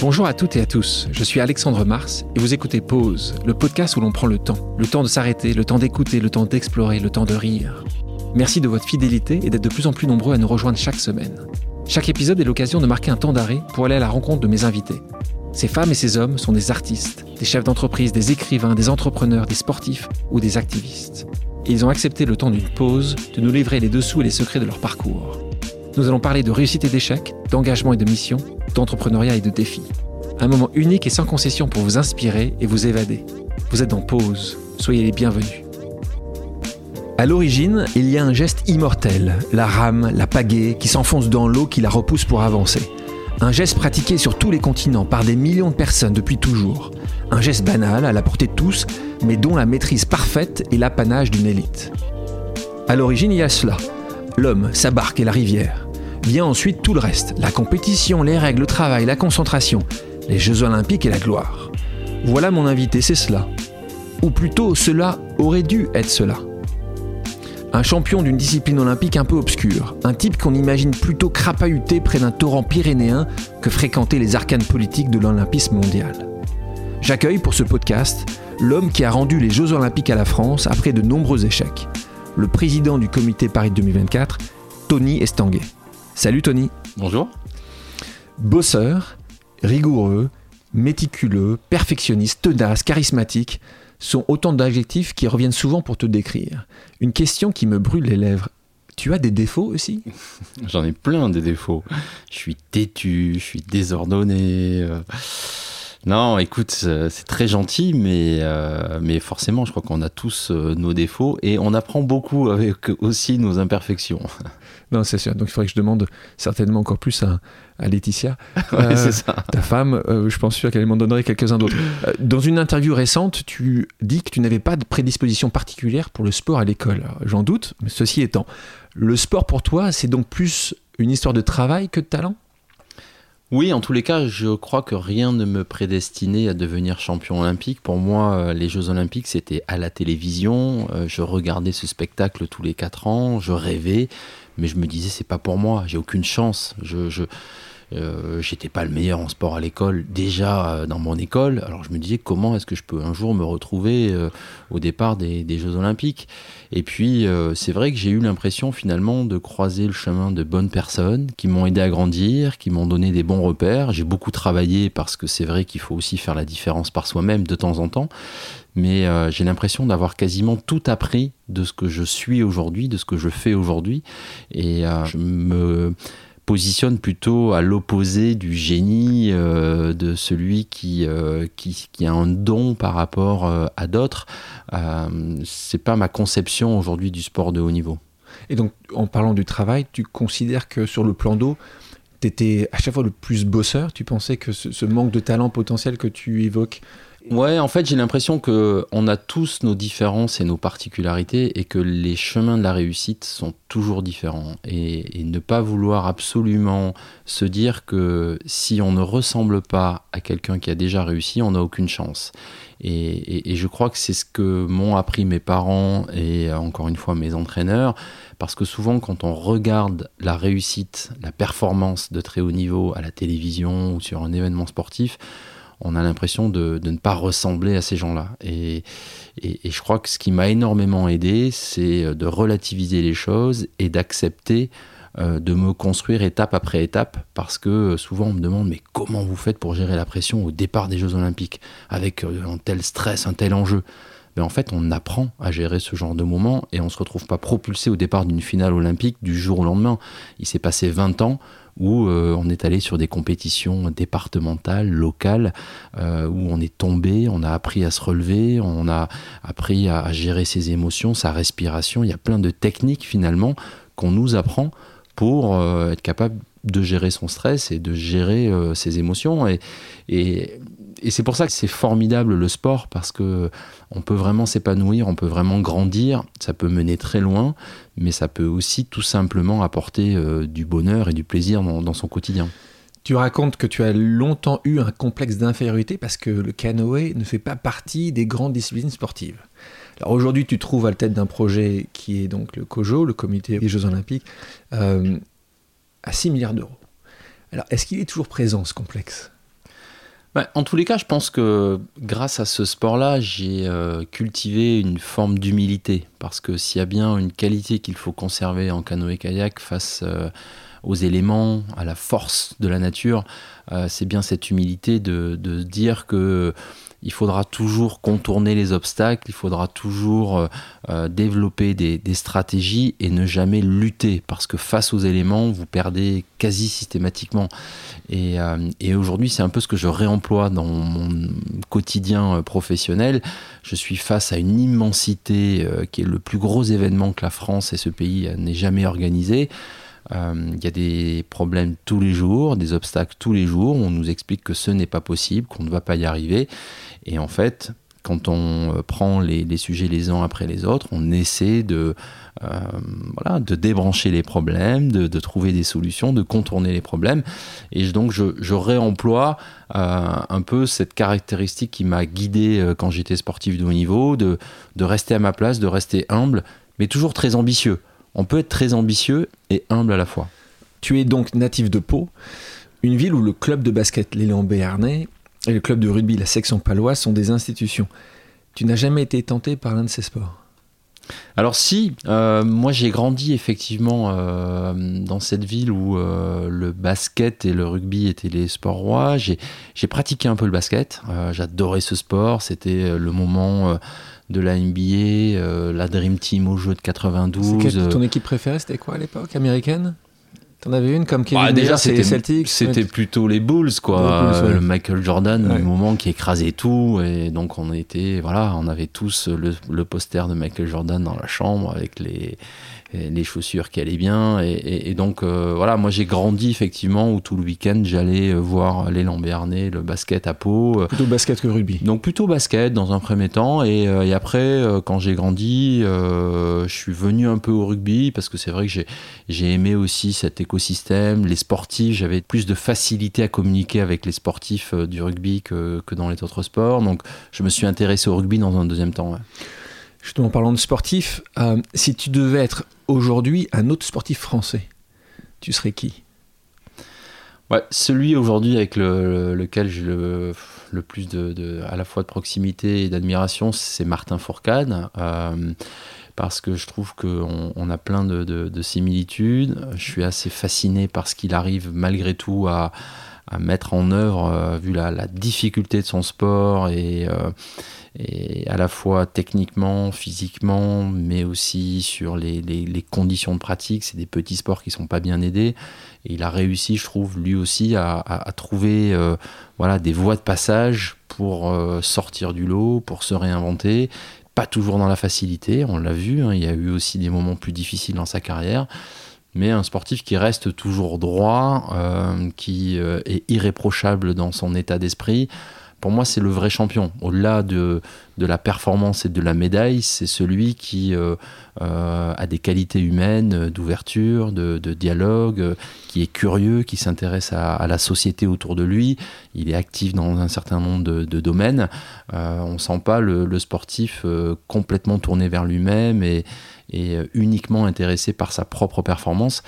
Bonjour à toutes et à tous, je suis Alexandre Mars et vous écoutez Pause, le podcast où l'on prend le temps. Le temps de s'arrêter, le temps d'écouter, le temps d'explorer, le temps de rire. Merci de votre fidélité et d'être de plus en plus nombreux à nous rejoindre chaque semaine. Chaque épisode est l'occasion de marquer un temps d'arrêt pour aller à la rencontre de mes invités. Ces femmes et ces hommes sont des artistes, des chefs d'entreprise, des écrivains, des entrepreneurs, des sportifs ou des activistes. Et ils ont accepté le temps d'une pause de nous livrer les dessous et les secrets de leur parcours. Nous allons parler de réussite et d'échec, d'engagement et de mission, d'entrepreneuriat et de défis. Un moment unique et sans concession pour vous inspirer et vous évader. Vous êtes en pause, soyez les bienvenus. À l'origine, il y a un geste immortel, la rame, la pagaie, qui s'enfonce dans l'eau qui la repousse pour avancer. Un geste pratiqué sur tous les continents par des millions de personnes depuis toujours. Un geste banal, à la portée de tous, mais dont la maîtrise parfaite est l'apanage d'une élite. À l'origine, il y a cela. L'homme, sa barque et la rivière. Vient ensuite tout le reste, la compétition, les règles, le travail, la concentration, les Jeux olympiques et la gloire. Voilà mon invité, c'est cela. Ou plutôt, cela aurait dû être cela. Un champion d'une discipline olympique un peu obscure, un type qu'on imagine plutôt crapahuté près d'un torrent pyrénéen que fréquenter les arcanes politiques de l'olympisme mondial. J'accueille pour ce podcast l'homme qui a rendu les Jeux olympiques à la France après de nombreux échecs, le président du comité Paris 2024, Tony Estanguet. Salut Tony. Bonjour. Bosseur, rigoureux, méticuleux, perfectionniste, tenace, charismatique sont autant d'adjectifs qui reviennent souvent pour te décrire. Une question qui me brûle les lèvres. Tu as des défauts aussi? J'en ai plein des défauts. Je suis têtu, je suis désordonné. Euh. Non, écoute, c'est très gentil, mais, euh, mais forcément, je crois qu'on a tous euh, nos défauts et on apprend beaucoup avec aussi nos imperfections. Non, c'est sûr. Donc il faudrait que je demande certainement encore plus à, Laetitia, euh, ta femme. Euh, je pense sûr qu'elle m'en donnerait quelques-uns d'autres. Dans une interview récente, tu dis que tu n'avais pas de prédisposition particulière pour le sport à l'école. J'en doute, mais ceci étant, le sport pour toi, c'est donc plus une histoire de travail que de talent? Oui, en tous les cas, je crois que rien ne me prédestinait à devenir champion olympique. Pour moi, les Jeux olympiques, c'était à la télévision. Je regardais ce spectacle tous les quatre ans. Je rêvais mais je me disais c'est pas pour moi, j'ai aucune chance. Je, je euh, j'étais pas le meilleur en sport à l'école déjà euh, dans mon école. Alors je me disais comment est-ce que je peux un jour me retrouver euh, au départ des, des, Jeux Olympiques? Et puis c'est vrai que j'ai eu l'impression finalement de croiser le chemin de bonnes personnes qui m'ont aidé à grandir, qui m'ont donné des bons repères. J'ai beaucoup travaillé parce que c'est vrai qu'il faut aussi faire la différence par soi-même de temps en temps mais j'ai l'impression d'avoir quasiment tout appris de ce que je suis aujourd'hui, de ce que je fais aujourd'hui, et je me positionne plutôt à l'opposé du génie, euh, de celui qui, qui, qui, a un don par rapport à d'autres. c'est pas ma conception aujourd'hui du sport de haut niveau. Et donc, en parlant du travail, tu considères que sur le plan d'eau, tu étais à chaque fois le plus bosseur? Tu pensais que ce manque de talent potentiel que tu évoques Ouais, en fait, j'ai l'impression que on a tous nos différences et nos particularités et que les chemins de la réussite sont toujours différents. Et, ne pas vouloir absolument se dire que si on ne ressemble pas à quelqu'un qui a déjà réussi, on n'a aucune chance. Et, et, je crois que c'est ce que m'ont appris mes parents et encore une fois mes entraîneurs, parce que souvent quand on regarde la réussite, la performance de très haut niveau à la télévision ou sur un événement sportif, on a l'impression de, ne pas ressembler à ces gens-là. Et, je crois que ce qui m'a énormément aidé, c'est de relativiser les choses et d'accepter euh, de me construire étape après étape, parce que souvent on me demande mais comment vous faites pour gérer la pression au départ des Jeux Olympiques, avec euh, un tel stress, un tel enjeu? Mais en fait, on apprend à gérer ce genre de moment et on ne se retrouve pas propulsé au départ d'une finale olympique du jour au lendemain. Il s'est passé 20 ans où euh, on est allé sur des compétitions départementales, locales, euh, où on est tombé, on a appris à se relever, on a appris à, gérer ses émotions, sa respiration. Il y a plein de techniques finalement qu'on nous apprend pour euh, être capable de gérer son stress et de gérer ses émotions. Et, et et c'est pour ça que c'est formidable le sport parce que on peut vraiment s'épanouir, on peut vraiment grandir, ça peut mener très loin, mais ça peut aussi tout simplement apporter euh, du bonheur et du plaisir dans, son quotidien. Tu racontes que tu as longtemps eu un complexe d'infériorité parce que le canoë ne fait pas partie des grandes disciplines sportives. Alors aujourd'hui, tu trouves à la tête d'un projet qui est donc le COJO, le Comité des Jeux Olympiques, euh, à 6 milliards d'euros. Alors est-ce qu'il est toujours présent ce complexe? Bah, en tous les cas, je pense que grâce à ce sport-là, j'ai euh, cultivé une forme d'humilité. Parce que s'il y a bien une qualité qu'il faut conserver en canoë-kayak face euh, aux éléments, à la force de la nature, euh, c'est bien cette humilité de, de dire que il faudra toujours contourner les obstacles, il faudra toujours euh, euh, développer des, stratégies et ne jamais lutter parce que face aux éléments, vous perdez quasi systématiquement. Et, euh, et aujourd'hui, c'est un peu ce que je réemploie dans mon quotidien professionnel. Je suis face à une immensité qui est le plus gros événement que la France et ce pays n'aient jamais organisé. Il y a des problèmes tous les jours, des obstacles tous les jours. On nous explique que ce n'est pas possible, qu'on ne va pas y arriver. Et en fait, quand on euh, prend les, sujets les uns après les autres, on essaie de, euh, débrancher les problèmes, de, trouver des solutions, de contourner les problèmes. Et donc je, réemploie euh, un peu cette caractéristique qui m'a guidé quand j'étais sportif de haut niveau, de rester à ma place, de rester humble, mais toujours très ambitieux. On peut être très ambitieux et humble à la fois. Tu es donc natif de Pau, une ville où le club de basket Léon Béarnais et le club de rugby, la section paloise sont des institutions. Tu n'as jamais été tenté par l'un de ces sports? Alors si, euh, moi j'ai grandi effectivement euh, dans cette ville où euh, le basket et le rugby étaient les sports rois. J'ai pratiqué un peu le basket, j'adorais ce sport, c'était le moment de la NBA, la Dream Team au jeu de 92. ton équipe préférée c'était quoi à l'époque Américaine? T'en avais une comme Kevin bah, déjà c'était Celtics c'était plutôt les Bulls quoi. Le Michael Jordan au moment qui écrasait tout et donc on était voilà on avait tous le, poster de Michael Jordan dans la chambre avec les les chaussures qui allaient bien. Et, donc, euh, voilà, moi j'ai grandi effectivement où tout le week-end j'allais euh, voir les Lambernais, le basket à Pau. Euh. Plutôt basket que rugby. Donc, plutôt basket dans un premier temps. Et, et après, quand j'ai grandi, je suis venu un peu au rugby parce que c'est vrai que j'ai aimé aussi cet écosystème, les sportifs. J'avais plus de facilité à communiquer avec les sportifs du rugby que, que, dans les autres sports. Donc, je me suis intéressé au rugby dans un deuxième temps. Justement, en parlant de sportifs, si tu devais être aujourd'hui un autre sportif français, tu serais qui? Ouais, Celui aujourd'hui avec lequel j'ai le, plus de, à la fois de proximité et d'admiration, c'est Martin Fourcade. Euh, parce que je trouve qu'on on a plein de, similitudes. Je suis assez fasciné par ce qu'il arrive malgré tout à, mettre en œuvre, euh, vu la, difficulté de son sport et, euh, et à la fois techniquement, physiquement, mais aussi sur les, conditions de pratique. C'est des petits sports qui sont pas bien aidés. Et il a réussi, je trouve, lui aussi, à, trouver euh, voilà, des voies de passage pour sortir du lot, pour se réinventer. Pas toujours dans la facilité, on l'a vu, hein. il y a eu aussi des moments plus difficiles dans sa carrière mais un sportif qui reste toujours droit, euh, qui est irréprochable dans son état d'esprit, pour moi, c'est le vrai champion. Au-delà de, de, la performance et de la médaille, c'est celui qui euh, euh, a des qualités humaines, d'ouverture, de, dialogue, qui est curieux, qui s'intéresse à, la société autour de lui. Il est actif dans un certain nombre de, domaines. Euh, on ne sent pas le, sportif complètement tourné vers lui-même et, et uniquement intéressé par sa propre performance.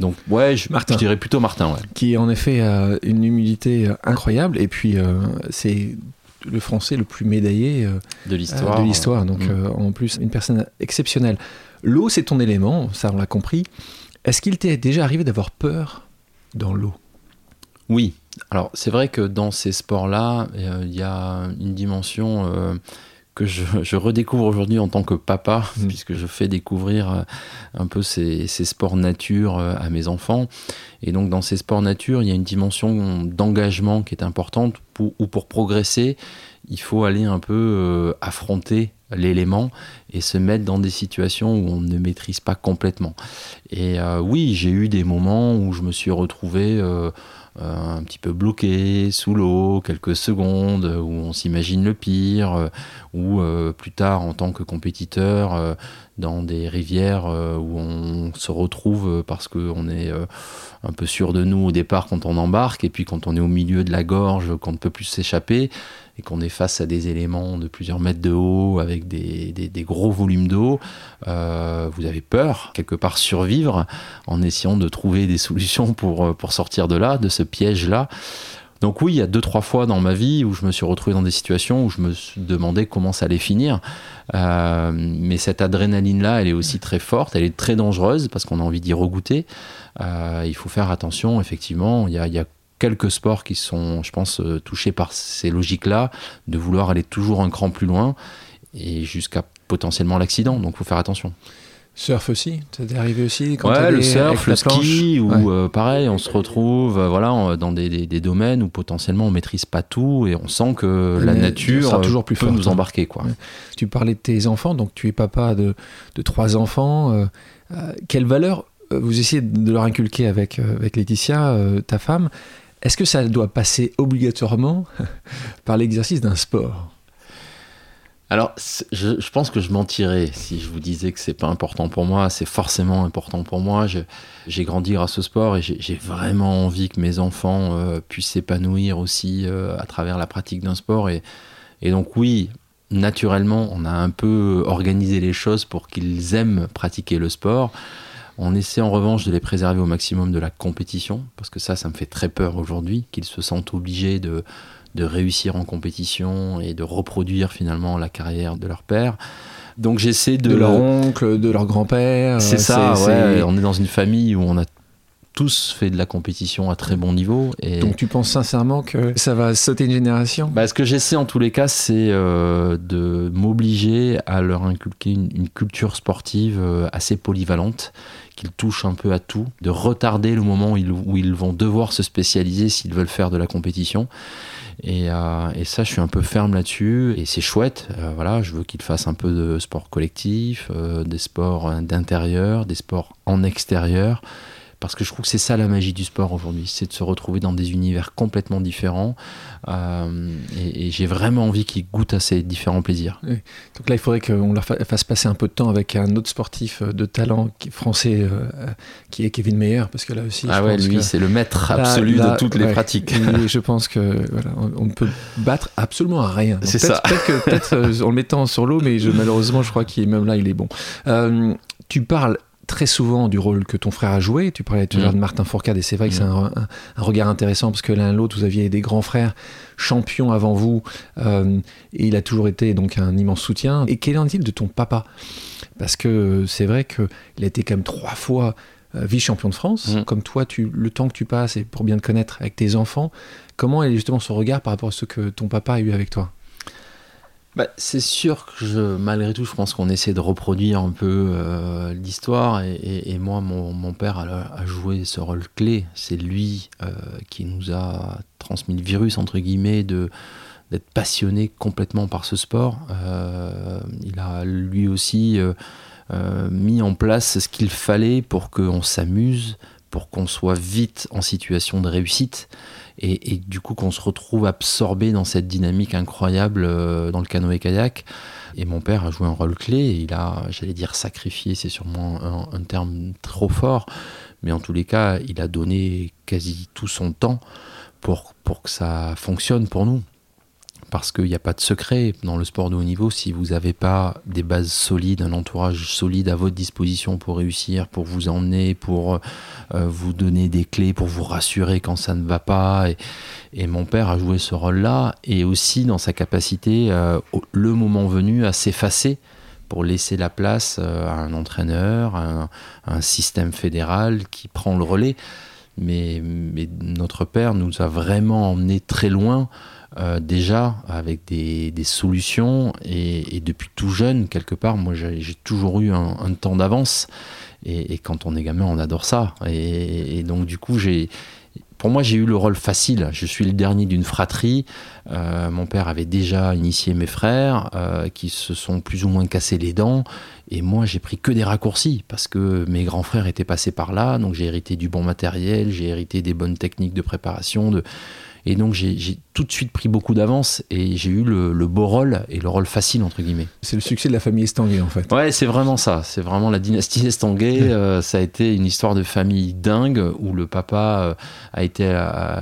Donc ouais, je, dirais plutôt Martin. Ouais. Qui en effet a une humilité euh, incroyable et puis euh, c'est le français le plus médaillé euh, de l'histoire. de l'histoire. Donc en plus une personne exceptionnelle. L'eau c'est ton élément, ça on l'a compris. Est-ce qu'il t'est déjà arrivé d'avoir peur dans l'eau? Oui. Alors c'est vrai que dans ces sports-là, il y a une dimension que je, redécouvre aujourd'hui en tant que papa, mm. puisque je fais découvrir euh, un peu ces, sports nature euh, à mes enfants. Et donc dans ces sports nature, il y a une dimension d'engagement qui est importante, pour, où pour progresser, il faut aller un peu euh, affronter l'élément et se mettre dans des situations où on ne maîtrise pas complètement. Et oui, j'ai eu des moments où je me suis retrouvé euh, un petit peu bloqué sous l'eau, quelques secondes, où on s'imagine le pire, euh, ou euh, plus tard en tant que compétiteur dans des rivières où on se retrouve parce qu'on est un peu sûr de nous au départ quand on embarque, et puis quand on est au milieu de la gorge, qu'on ne peut plus s'échapper, et qu'on est face à des éléments de plusieurs mètres de haut avec des, gros volumes d'eau, euh, vous avez peur, quelque part survivre en essayant de trouver des solutions pour, euh, pour sortir de là, de ce piège-là. Donc oui, il y a deux, trois fois dans ma vie où je me suis retrouvé dans des situations où je me demandé comment ça allait finir. Euh, mais cette adrénaline-là, elle est aussi très forte, elle est très dangereuse parce qu'on a envie d'y regoûter. Il faut faire attention, effectivement. Il y a, quelques sports qui sont, je pense, euh, touchés par ces logiques-là, de vouloir aller toujours un cran plus loin et jusqu'à potentiellement l'accident. Donc il faut faire attention. Surf aussi, t'es arrivé aussi quand Ouais, le surf, le ski, ou euh, pareil, on se retrouve euh, voilà, dans des, des, domaines où potentiellement on maîtrise pas tout et on sent que la nature sera toujours plus peut nous hein. embarquer. Quoi. Tu parlais de tes enfants, donc tu es papa de, de trois enfants. Euh, quelle valeur vous essayez de leur inculquer avec, avec Laetitia, ta femme Est-ce que ça doit passer obligatoirement par l'exercice d'un sport? Alors, je, pense que je mentirais si je vous disais que c'est pas important pour moi. C'est forcément important pour moi. J'ai grandi grâce au sport et j'ai vraiment envie que mes enfants euh, puissent s'épanouir aussi euh, à travers la pratique d'un sport. Et, donc, oui, naturellement, on a un peu organisé les choses pour qu'ils aiment pratiquer le sport. On essaie en revanche de les préserver au maximum de la compétition, parce que ça, ça me fait très peur aujourd'hui, qu'ils se sentent obligés de de réussir en compétition et de reproduire finalement la carrière de leur père. Donc j'essaie de... De leur oncle, de leur grand-père. C'est ça, ouais, on est dans une famille où on a tous fait de la compétition à très bon niveau. Et... Donc tu penses sincèrement que ça va sauter une génération? Bah, Ce que j'essaie en tous les cas, c'est euh, de m'obliger à leur inculquer une, culture sportive euh, assez polyvalente, qu'ils touchent un peu à tout, de retarder le moment où ils, où ils vont devoir se spécialiser s'ils veulent faire de la compétition. Euh, et, ça, je suis un peu ferme là-dessus. Et c'est chouette. Euh, voilà, je veux qu'ils fassent un peu de sport collectif, euh, des sports d'intérieur, des sports en extérieur parce que je trouve que c'est ça la magie du sport aujourd'hui, c'est de se retrouver dans des univers complètement différents. Euh, et, j'ai vraiment envie qu'ils goûtent à ces différents plaisirs. Donc là, il faudrait qu'on leur fasse passer un peu de temps avec un autre sportif euh, de talent français euh, qui est Kevin Meyer, parce que là aussi. Ah ouais, lui, c'est le maître absolu de toutes les pratiques. je pense que voilà, on ne peut battre absolument à rien. C'est ça. Peut-être en le mettant sur l'eau, mais je, malheureusement, je crois qu'il même là, il est bon. tu parles très souvent du rôle que ton frère a joué. Tu parlais tout à l'heure mm. de Martin Fourcade et c'est vrai que c'est mm. un, regard intéressant parce que l'un l'autre, vous aviez des grands frères champions avant vous euh, et il a toujours été donc un immense soutien. Et quel en est-il de ton papa? Parce que c'est vrai qu'il a été quand même trois fois euh, vice-champion de France. Mm. Comme toi, tu, le temps que tu passes et pour bien te connaître avec tes enfants, comment est justement ce regard par rapport à ce que ton papa a eu avec toi? Bah, c'est sûr que je, malgré tout, je pense qu'on essaie de reproduire un peu euh, l'histoire. Et, moi, mon, père a, joué ce rôle clé. C'est lui euh, qui nous a transmis le virus, entre guillemets, de d'être passionné complètement par ce sport. Euh, il a lui aussi mis en place ce qu'il fallait pour qu'on s'amuse, pour qu'on soit vite en situation de réussite et, du coup qu'on se retrouve absorbé dans cette dynamique incroyable euh, dans le canoë-kayak. Et mon père a joué un rôle clé, il a, j'allais dire sacrifié, c'est sûrement un, un, terme trop fort, mais en tous les cas, il a donné quasi tout son temps pour que ça fonctionne pour nous parce qu'il n'y a pas de secret dans le sport de haut niveau si vous n'avez pas des bases solides, un entourage solide à votre disposition pour réussir, pour vous emmener, pour euh, vous donner des clés, pour vous rassurer quand ça ne va pas. Et, mon père a joué ce rôle-là et aussi dans sa capacité, euh, le moment venu, à s'effacer pour laisser la place euh, à un entraîneur, à un, système fédéral qui prend le relais. Mais, mais notre père nous a vraiment emmenés très loin euh, déjà avec des, solutions et, depuis tout jeune, quelque part, moi j'ai toujours eu un, temps d'avance et, quand on est gamin, on adore ça. Et, donc du coup, j'ai pour moi, j'ai eu le rôle facile. Je suis le dernier d'une fratrie. Euh, mon père avait déjà initié mes frères euh, qui se sont plus ou moins cassés les dents. Et moi, j'ai pris que des raccourcis parce que mes grands frères étaient passés par là. Donc j'ai hérité du bon matériel, j'ai hérité des bonnes techniques de préparation, de, et donc j'ai tout de suite pris beaucoup d'avance et j'ai eu le, beau rôle et le rôle facile entre guillemets. C'est le succès de la famille Estanguet en fait. Ouais, c'est vraiment ça. C'est vraiment la dynastie Estanguet. Euh, ça a été une histoire de famille dingue où le papa euh, a été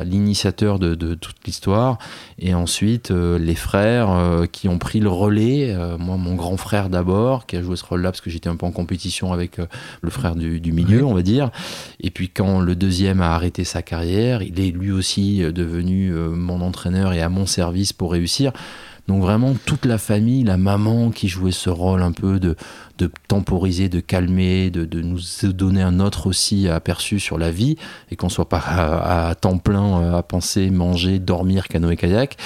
l'initiateur de, toute l'histoire et ensuite euh, les frères qui ont pris le relais. moi, mon grand frère d'abord qui a joué ce rôle-là parce que j'étais un peu en compétition avec le frère du, milieu, on va dire. Et puis quand le deuxième a arrêté sa carrière, il est lui aussi devenu mon entraîneur et à mon service pour réussir. Donc vraiment toute la famille, la maman qui jouait ce rôle un peu de, de temporiser, de calmer, de, de, nous donner un autre aussi aperçu sur la vie et qu'on soit pas à, temps plein euh, à penser, manger, dormir, canoë kayak.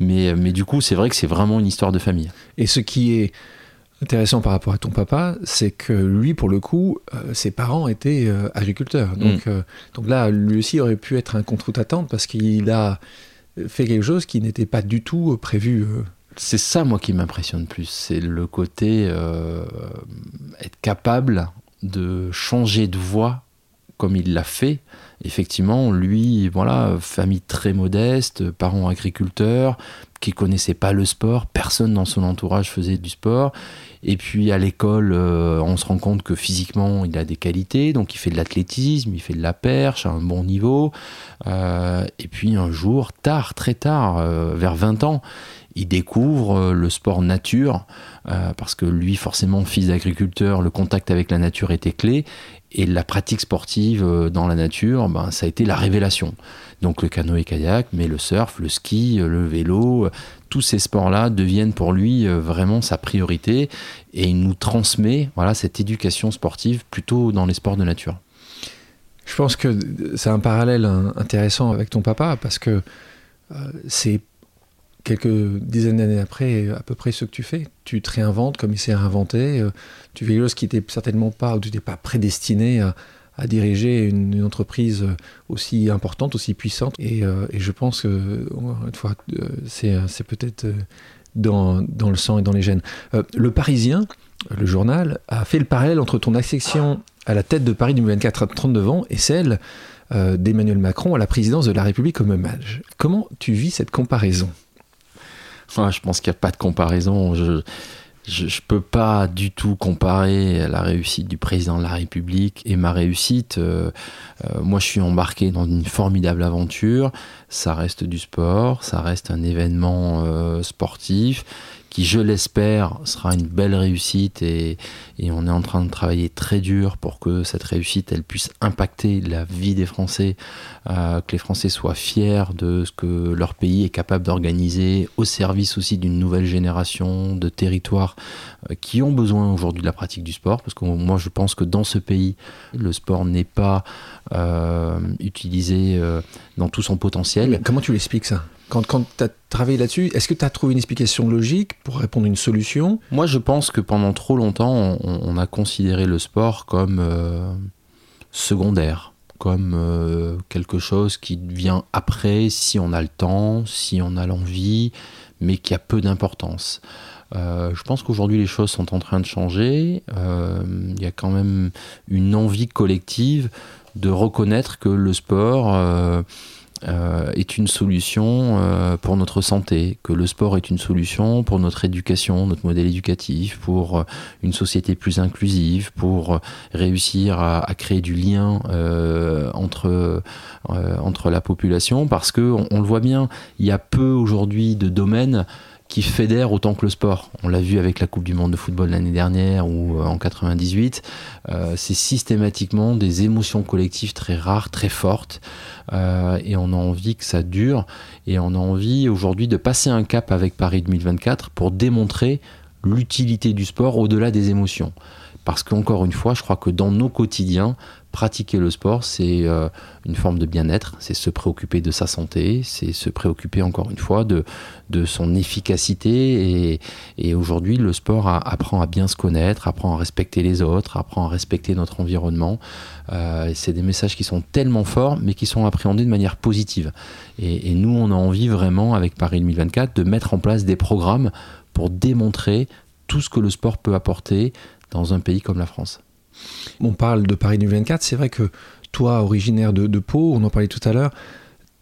Mais, mais du coup, c'est vrai que c'est vraiment une histoire de famille. Et ce qui est intéressant par rapport à ton papa, c'est que lui, pour le coup, euh, ses parents étaient euh, agriculteurs. Donc, mm. donc là, lui aussi aurait pu être un contre-attente parce qu'il a fait quelque chose qui n'était pas du tout euh, prévu. Euh. C'est ça, moi, qui m'impressionne plus. C'est le côté euh, être capable de changer de voie comme il l'a fait. Effectivement, lui, voilà, famille très modeste, parents agriculteurs, qui connaissaient pas le sport, personne dans son entourage faisait du sport. Et puis à l'école, on se rend compte que physiquement, il a des qualités, donc il fait de l'athlétisme, il fait de la perche à un bon niveau. Euh, et puis un jour, tard, très tard, euh, vers 20 ans, il découvre euh, le sport nature, parce que lui, forcément, fils d'agriculteur, le contact avec la nature était clé, et la pratique sportive dans la nature, ben, ça a été la révélation. Donc le canoë-kayak, mais le surf, le ski, le vélo, tous ces sports-là deviennent pour lui vraiment sa priorité, et il nous transmet voilà, cette éducation sportive plutôt dans les sports de nature. Je pense que c'est un parallèle intéressant avec ton papa parce que euh, c'est quelques dizaines d'années après à peu près ce que tu fais. Tu te réinventes comme il s'est réinventé. Euh, tu fais chose qui n'était certainement pas, ou tu n'étais pas prédestiné à, diriger une, entreprise aussi importante, aussi puissante. Et, euh, je pense que, fois, c'est, peut-être dans, le sang et dans les gènes. le Parisien, le journal, a fait le parallèle entre ton accession à la tête de Paris 2024 à 39 ans et celle euh, d'Emmanuel Macron à la présidence de la République au même âge. Comment tu vis cette comparaison? Ah, Je pense qu'il n'y a pas de comparaison. Ne peux pas du tout comparer la réussite du président de la République et ma réussite. Euh, euh, moi, je suis embarqué dans une formidable aventure. Ça reste du sport, ça reste un événement sportif qui, je l'espère, sera une belle réussite et, on est en train de travailler très dur pour que cette réussite, elle puisse impacter la vie des Français, euh, que les Français soient fiers de ce que leur pays est capable d'organiser au service aussi d'une nouvelle génération de territoires euh, qui ont besoin aujourd'hui de la pratique du sport, parce que moi je pense que dans ce pays, le sport n'est pas euh, utilisé dans tout son potentiel. comment tu l'expliques ça? Quand, tu as travaillé là-dessus, est-ce que tu as trouvé une explication logique pour répondre à une solution? Moi, je pense que pendant trop longtemps, on, a considéré le sport comme euh, secondaire, comme euh, quelque chose qui vient après, si on a le temps, si on a l'envie, mais qui a peu d'importance. Euh, je pense qu'aujourd'hui les choses sont en train de changer. Il y a quand même une envie collective de reconnaître que le sport est une solution euh, pour notre santé, que le sport est une solution pour notre éducation, notre modèle éducatif, pour euh, une société plus inclusive, pour réussir à, créer du lien entre, entre la population, parce que on, on, le voit bien, il y a peu aujourd'hui de domaines qui fédère autant que le sport. On l'a vu avec la Coupe du Monde de football l'année dernière ou euh, en 98. Euh, c'est systématiquement des émotions collectives très rares, très fortes. Euh, et on a envie que ça dure. Et on a envie aujourd'hui de passer un cap avec Paris 2024 pour démontrer l'utilité du sport au-delà des émotions. Parce qu'encore une fois, je crois que dans nos quotidiens, pratiquer le sport, c'est euh, une forme de bien-être, c'est se préoccuper de sa santé, c'est se préoccuper encore une fois de, son efficacité. Et, aujourd'hui, le sport apprend à bien se connaître, apprend à respecter les autres, apprend à respecter notre environnement. Euh, c'est des messages qui sont tellement forts, mais qui sont appréhendés de manière positive. Et nous, on a envie vraiment, avec Paris 2024, de mettre en place des programmes pour démontrer tout ce que le sport peut apporter dans un pays comme la France. On parle de Paris 2024, c'est vrai que toi, originaire de, Pau, on en parlait tout à l'heure,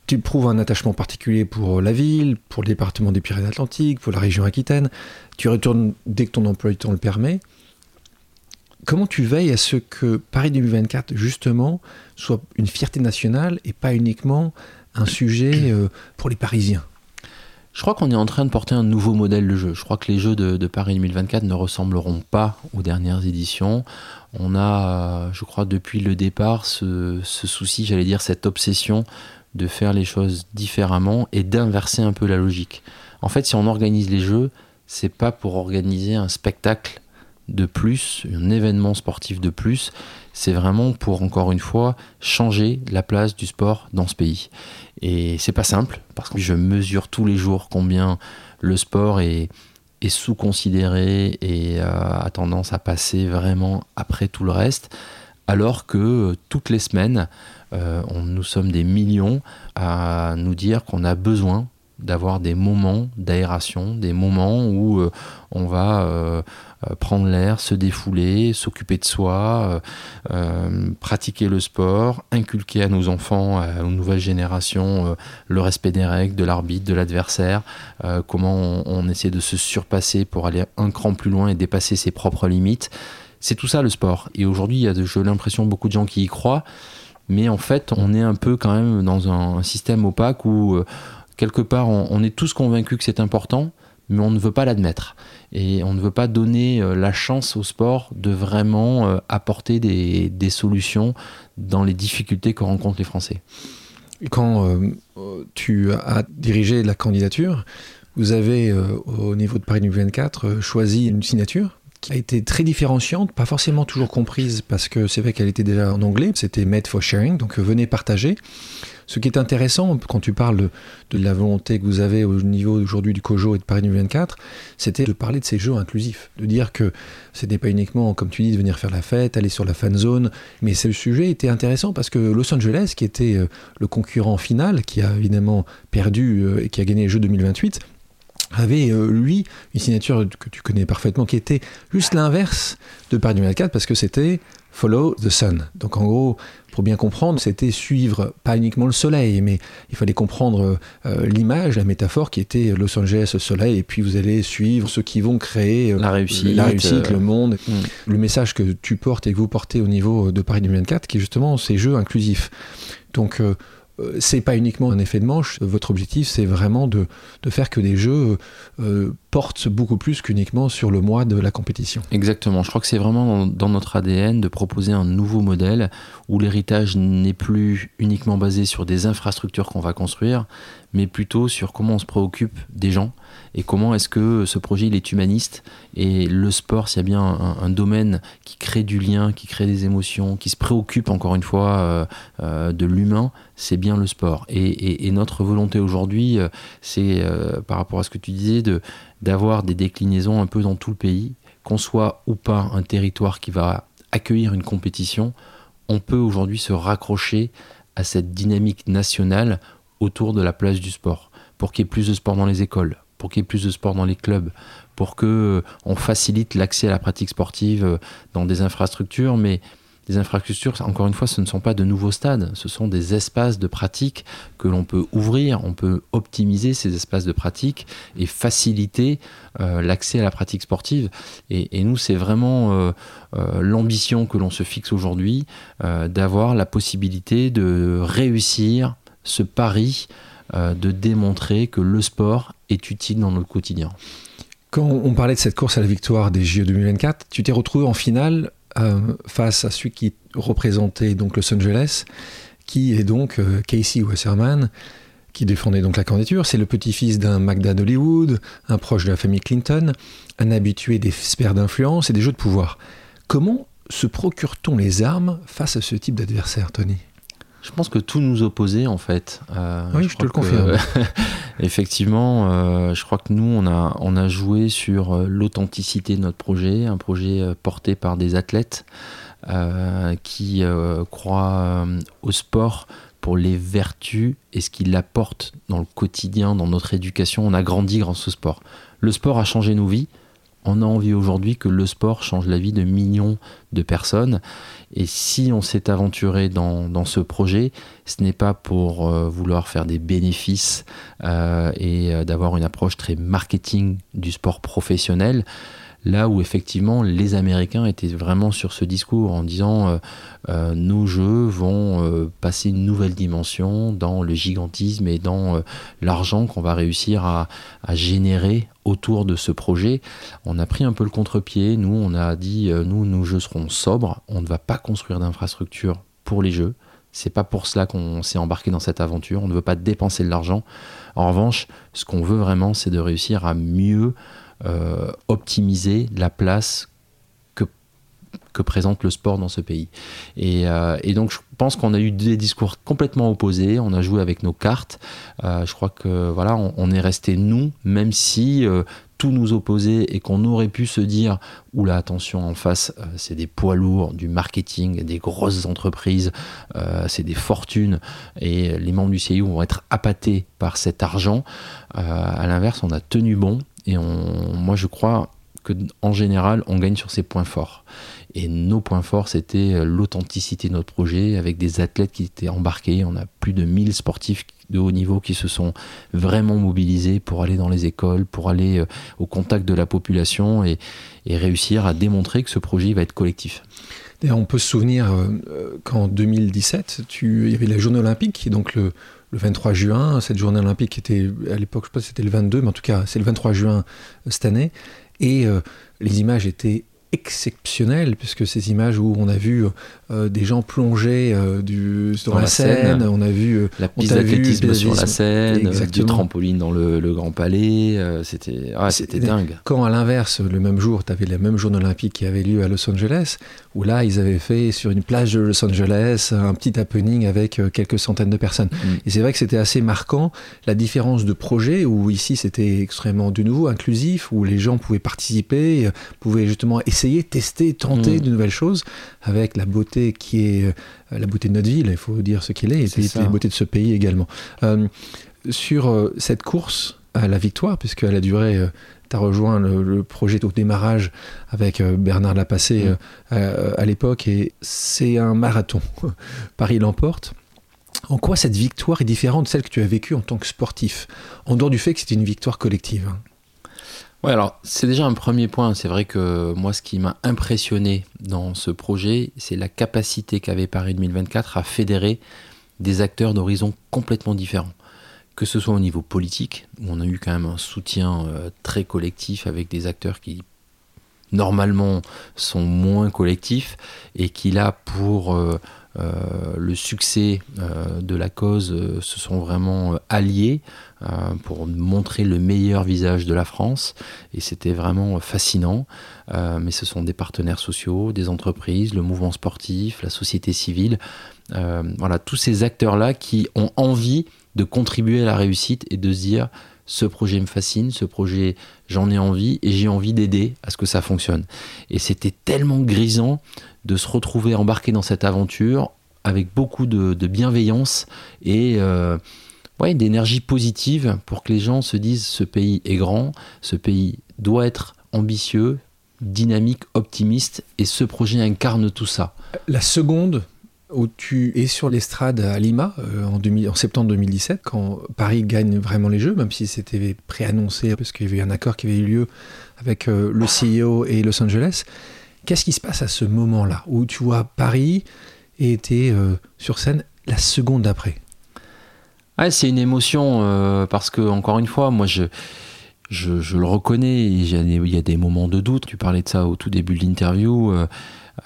tu prouves un attachement particulier pour la ville, pour le département des Pyrénées-Atlantiques, pour la région Aquitaine. Tu retournes dès que ton emploi du temps le permet. Comment tu veilles à ce que Paris 2024, justement, soit une fierté nationale et pas uniquement un sujet euh, pour les Parisiens? Je crois qu'on est en train de porter un nouveau modèle de jeu. Je crois que les jeux de, Paris 2024 ne ressembleront pas aux dernières éditions. On a, je crois, depuis le départ, ce, ce souci, j'allais dire, cette obsession de faire les choses différemment et d'inverser un peu la logique. En fait, si on organise les jeux, c'est pas pour organiser un spectacle de plus, un événement sportif de plus, c'est vraiment pour encore une fois changer la place du sport dans ce pays. Et c'est pas simple parce que je mesure tous les jours combien le sport est, sous-considéré et euh, a tendance à passer vraiment après tout le reste, alors que euh, toutes les semaines, euh, nous sommes des millions à nous dire qu'on a besoin d'avoir des moments d'aération, des moments où on va prendre l'air, se défouler, s'occuper de soi, pratiquer le sport, inculquer à nos enfants, aux nouvelles générations, le respect des règles, de l'arbitre, de l'adversaire, comment on, essaie de se surpasser pour aller un cran plus loin et dépasser ses propres limites. C'est tout ça le sport. Et aujourd'hui, j'ai l'impression, beaucoup de gens qui y croient. Mais en fait, on est un peu quand même dans un système opaque où quelque part, on, est tous convaincus que c'est important, mais on ne veut pas l'admettre. Et on ne veut pas donner euh, la chance au sport de vraiment euh, apporter des, solutions dans les difficultés que rencontrent les Français. Quand euh, tu as dirigé la candidature, vous avez, au niveau de Paris 2024, choisi une signature qui a été très différenciante, pas forcément toujours comprise parce que c'est vrai qu'elle était déjà en anglais, c'était Made for Sharing, donc venez partager. Ce qui est intéressant quand tu parles de, la volonté que vous avez au niveau aujourd'hui du COJO et de Paris 2024, c'était de parler de ces jeux inclusifs, de dire que ce n'est pas uniquement, comme tu dis, de venir faire la fête, aller sur la fan zone, mais ce sujet était intéressant parce que Los Angeles, qui était euh, le concurrent final, qui a évidemment perdu euh, et qui a gagné les Jeux 2028, avait euh, lui une signature que tu connais parfaitement qui était juste l'inverse de Paris 2024 parce que c'était Follow the Sun. Donc en gros, pour bien comprendre, c'était suivre pas uniquement le soleil, mais il fallait comprendre euh, l'image, la métaphore qui était Los Angeles, le soleil, et puis vous allez suivre ceux qui vont créer euh, la réussite, la réussite le monde. Mm. Le message que tu portes et que vous portez au niveau de Paris 2024, qui est justement ces jeux inclusifs. Donc euh, c'est pas uniquement un effet de manche. Votre objectif, c'est vraiment de, faire que des jeux euh, portent beaucoup plus qu'uniquement sur le mois de la compétition. Exactement. Je crois que c'est vraiment dans, notre ADN de proposer un nouveau modèle où l'héritage n'est plus uniquement basé sur des infrastructures qu'on va construire, mais plutôt sur comment on se préoccupe des gens et comment est-ce que ce projet il est humaniste et le sport s'il y a bien un, domaine qui crée du lien, qui crée des émotions, qui se préoccupe encore une fois euh, euh, de l'humain, c'est bien le sport. Et, notre volonté aujourd'hui, euh, c'est par rapport à ce que tu disais, de, d'avoir des déclinaisons un peu dans tout le pays, qu'on soit ou pas un territoire qui va accueillir une compétition, on peut aujourd'hui se raccrocher à cette dynamique nationale autour de la place du sport, pour qu'il y ait plus de sport dans les écoles, pour qu'il y ait plus de sport dans les clubs, pour que euh, on facilite l'accès à la pratique sportive euh, dans des infrastructures, mais les infrastructures, encore une fois, ce ne sont pas de nouveaux stades, ce sont des espaces de pratique que l'on peut ouvrir, on peut optimiser ces espaces de pratique et faciliter euh, l'accès à la pratique sportive. Et, nous, c'est vraiment l'ambition que l'on se fixe aujourd'hui, d'avoir la possibilité de réussir ce pari euh, de démontrer que le sport est utile dans notre quotidien. Quand on parlait de cette course à la victoire des JO 2024, tu t'es retrouvé en finale euh, face à celui qui représentait donc Los Angeles, qui est donc euh, Casey Wasserman, qui défendait donc la candidature. C'est le petit-fils d'un Magda d'Hollywood, un proche de la famille Clinton, un habitué des sphères d'influence et des jeux de pouvoir. Comment se procure-t-on les armes face à ce type d'adversaire, Tony? Je pense que tout nous opposait en fait. Euh, oui, je, te le confirme. effectivement, euh, je crois que nous, on a, on a joué sur euh, l'authenticité de notre projet, un projet porté par des athlètes qui croient au sport pour les vertus et ce qu'il apporte dans le quotidien, dans notre éducation. On a grandi grâce au sport. Le sport a changé nos vies On a envie aujourd'hui que le sport change la vie de millions de personnes. Et si on s'est aventuré dans, ce projet, ce n'est pas pour euh, vouloir faire des bénéfices euh, et euh, d'avoir une approche très marketing du sport professionnel là où effectivement les Américains étaient vraiment sur ce discours en disant euh, euh, nos jeux vont euh, passer une nouvelle dimension dans le gigantisme et dans l'argent qu'on va réussir à, générer autour de ce projet. On a pris un peu le contre-pied, nous on a dit nous nos jeux seront sobres, on ne va pas construire d'infrastructure pour les jeux. C'est pas pour cela qu'on s'est embarqué dans cette aventure. On ne veut pas dépenser de l'argent. En revanche, ce qu'on veut vraiment, c'est de réussir à mieux euh, optimiser la place que, présente le sport dans ce pays. Et, euh, et donc je pense qu'on a eu des discours complètement opposés, on a joué avec nos cartes. Euh, je crois que voilà, on, est resté nous, même si tout nous opposait et qu'on aurait pu se dire oula attention en face c'est des poids lourds du marketing des grosses entreprises c'est des fortunes et les membres du CIO vont être appâtés par cet argent à l'inverse on a tenu bon et moi, je crois que en général, on gagne sur ses points forts. Et nos points forts, c'était euh, l'authenticité de notre projet, avec des athlètes qui étaient embarqués. On a plus de 1000 sportifs de haut niveau qui se sont vraiment mobilisés pour aller dans les écoles, pour aller euh, au contact de la population et, réussir à démontrer que ce projet va être collectif. on peut se souvenir euh, qu'en 2017, tu, il y avait la journée olympique, donc le, le 23 juin, cette journée olympique était, à l'époque, je sais pas si c'était le 22, mais en tout cas, c'est le 23 juin euh, cette année. Et euh, les images étaient exceptionnelles, puisque ces images où on a vu euh, des gens plonger euh, du, dans, la, scène. On a vu euh, la piste d'athlétisme sur la scène, du trampoline dans le, Grand Palais. c'était ah, dingue. Quand à l'inverse, le même jour, tu avais la même journée olympique qui avait lieu à Los Angeles, où là, ils avaient fait sur une plage de Los Angeles un petit happening avec quelques centaines de personnes. Mm. Et c'est vrai que c'était assez marquant la différence de projet, où ici c'était extrêmement de nouveau inclusif, où les gens pouvaient participer, pouvaient justement essayer, tester, tenter mm. de nouvelles choses avec la beauté qui est euh, la beauté de notre ville, il faut dire ce qu'il est, et la beauté de ce pays également. Euh, sur euh, cette course à la victoire, puisqu'elle a duré tu as rejoint le, projet au démarrage avec Bernard Lapassé mm. à l'époque et c'est un marathon. Paris l'emporte. En quoi cette victoire est différente de celle que tu as vécue en tant que sportif En dehors du fait que c'est une victoire collective. Ouais, alors c'est déjà un premier point. C'est vrai que moi, ce qui m'a impressionné dans ce projet, c'est la capacité qu'avait Paris 2024 à fédérer des acteurs d'horizons complètement différents. Que ce soit au niveau politique, où on a eu quand même un soutien euh, très collectif avec des acteurs qui normalement sont moins collectifs et qui là pour euh, le succès de la cause se sont vraiment alliés euh, pour montrer le meilleur visage de la France. Et c'était vraiment fascinant. Euh, mais ce sont des partenaires sociaux, des entreprises, le mouvement sportif, la société civile. Euh, voilà, tous ces acteurs-là qui ont envie de contribuer à la réussite et de se dire ce projet me fascine, ce projet j'en ai envie et j'ai envie d'aider à ce que ça fonctionne. Et c'était tellement grisant de se retrouver embarqué dans cette aventure avec beaucoup de, bienveillance et ouais, d'énergie positive pour que les gens se disent ce pays est grand, ce pays doit être ambitieux, dynamique, optimiste, et ce projet incarne tout ça. La seconde où tu es sur l'estrade à Lima euh, en, septembre 2017, quand Paris gagne vraiment les Jeux, même si c'était préannoncé, parce qu'il y avait un accord qui avait eu lieu avec euh, le CEO et Los Angeles. Qu'est-ce qui se passe à ce moment-là, où tu vois Paris et était euh, sur scène la seconde d'après? C'est une émotion euh, parce que, encore une fois, moi, je, le reconnais. Il y, a des, moments de doute. Tu parlais de ça au tout début de l'interview.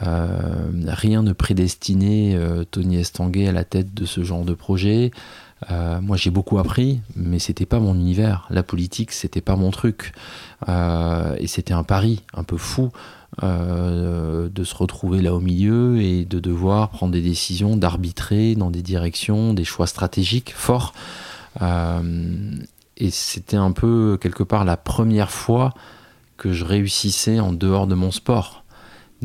Euh, euh, rien ne prédestinait Tony Estanguet à la tête de ce genre de projet. moi, j'ai beaucoup appris, mais c'était pas mon univers. La politique, c'était pas mon truc. et c'était un pari un peu fou euh, de se retrouver là au milieu et de devoir prendre des décisions, d'arbitrer dans des directions, des choix stratégiques forts. Euh, et c'était un peu quelque part la première fois que je réussissais en dehors de mon sport.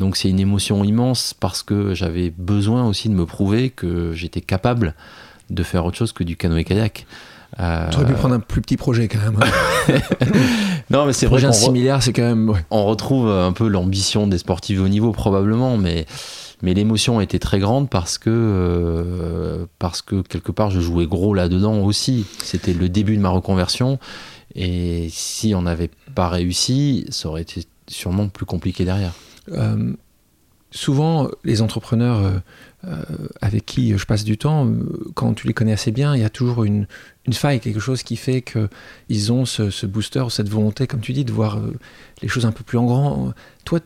Donc c'est une émotion immense parce que j'avais besoin aussi de me prouver que j'étais capable de faire autre chose que du canoë-kayak. Euh... Tu aurais pu prendre un plus petit projet quand même. Hein. non, mais c'est vrai 6 milliards, c'est quand même. On retrouve un peu l'ambition des sportifs de haut niveau, probablement, mais, mais l'émotion était très grande parce que, euh, parce que quelque part, je jouais gros là-dedans aussi. C'était le début de ma reconversion. Et si on n'avait pas réussi, ça aurait été sûrement plus compliqué derrière. Euh, souvent, les entrepreneurs euh, euh, avec qui je passe du temps, quand tu les connais assez bien, il y a toujours une, faille, quelque chose qui fait qu'ils ont ce, booster, cette volonté, comme tu dis, de voir les choses un peu plus en grand. Toi,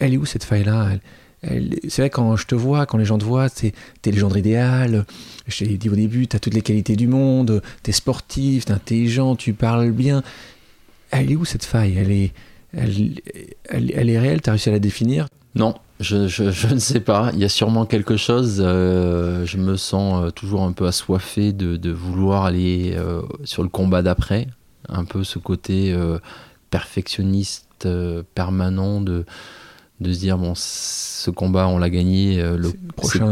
elle est où cette faille-là? C'est vrai, quand je te vois, quand les gens te voient, t'es es le genre idéal. Je t'ai dit au début, t'as toutes les qualités du monde, t'es sportif, t'es intelligent, tu parles bien. Elle est où cette faille? Elle est, elle, elle, est réelle? T'as réussi à la définir? Non, je, ne sais pas. Il y a sûrement quelque chose. Euh, je me sens euh, toujours un peu assoiffé de, de vouloir aller euh, sur le combat d'après. Un peu ce côté perfectionniste permanent de de se dire bon ce combat on l'a gagné euh, le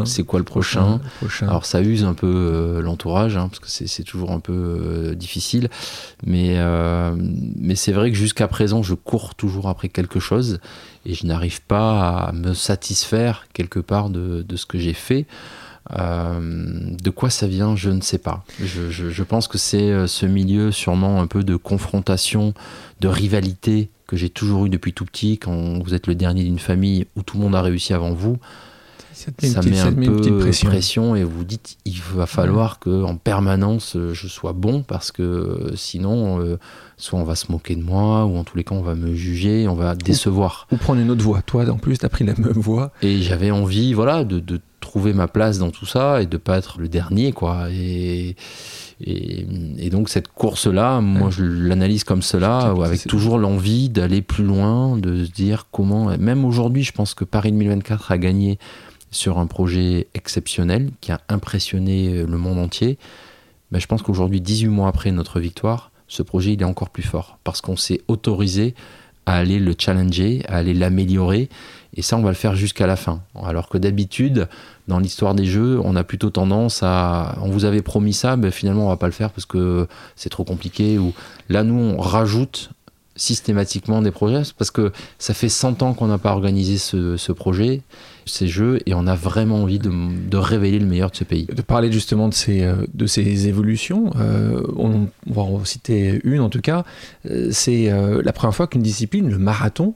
c'est quoi le prochain, alors ça use un peu euh, l'entourage hein, parce que c'est toujours un peu euh, difficile. Mais mais c'est vrai que jusqu'à présent je cours toujours après quelque chose et je n'arrive pas à me satisfaire quelque part de, de ce que j'ai fait de quoi ça vient, je ne sais pas. Je, je, je pense que c'est ce milieu sûrement un peu de confrontation, de rivalité que j'ai toujours eu depuis tout petit, quand vous êtes le dernier d'une famille où tout le monde a réussi avant vous, ça met un peu de pression. et vous dites il va falloir que en permanence euh, je sois bon parce que euh, sinon euh, soit on va se moquer de moi ou en tous les cas on va me juger, on va décevoir. Ou, prendre une autre voie. Toi en plus tu as pris la même voie. Et j'avais envie voilà de, de, trouver ma place dans tout ça et de pas être le dernier quoi. Et et, donc cette course-là, moi je l'analyse comme cela, avec toujours l'envie d'aller plus loin, de se dire comment, même aujourd'hui je pense que Paris 2024 a gagné sur un projet exceptionnel qui a impressionné le monde entier. Mais je pense qu'aujourd'hui, 18 mois après notre victoire, ce projet il est encore plus fort parce qu'on s'est autorisé à aller le challenger, à aller l'améliorer. Et ça, on va le faire jusqu'à la fin. Alors que d'habitude, dans l'histoire des jeux, on a plutôt tendance à. On vous avait promis ça, mais finalement, on va pas le faire parce que c'est trop compliqué. Ou là, nous, on rajoute systématiquement des projets parce que ça fait 100 ans qu'on n'a pas organisé ce, projet, ces jeux, et on a vraiment envie de, révéler le meilleur de ce pays. De parler justement de ces, euh, de évolutions, euh, on, va en citer une en tout cas, euh, c'est la première fois qu'une discipline, le marathon,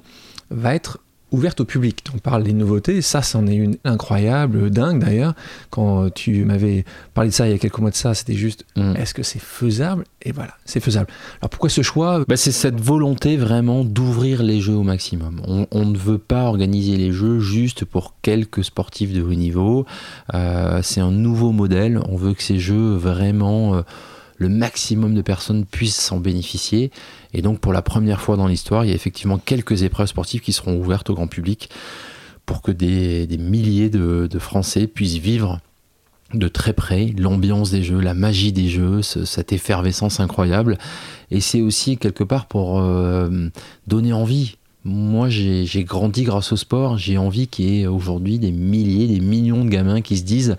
va être ouverte au public. On parle des nouveautés, ça c'en est une incroyable, dingue d'ailleurs. Quand tu m'avais parlé de ça il y a quelques mois de ça, c'était juste mm. est-ce que c'est faisable? Et voilà, c'est faisable. Alors pourquoi ce choix? Bah, C'est cette volonté vraiment d'ouvrir les jeux au maximum. On, ne veut pas organiser les jeux juste pour quelques sportifs de haut niveau. Euh, c'est un nouveau modèle. On veut que ces jeux vraiment... Euh, le maximum de personnes puissent s'en bénéficier. Et donc pour la première fois dans l'histoire, il y a effectivement quelques épreuves sportives qui seront ouvertes au grand public pour que des, milliers de, Français puissent vivre de très près l'ambiance des jeux, la magie des jeux, cette effervescence incroyable. Et c'est aussi quelque part pour euh, donner envie. Moi, j'ai grandi grâce au sport. J'ai envie qu'il y ait aujourd'hui des milliers, des millions de gamins qui se disent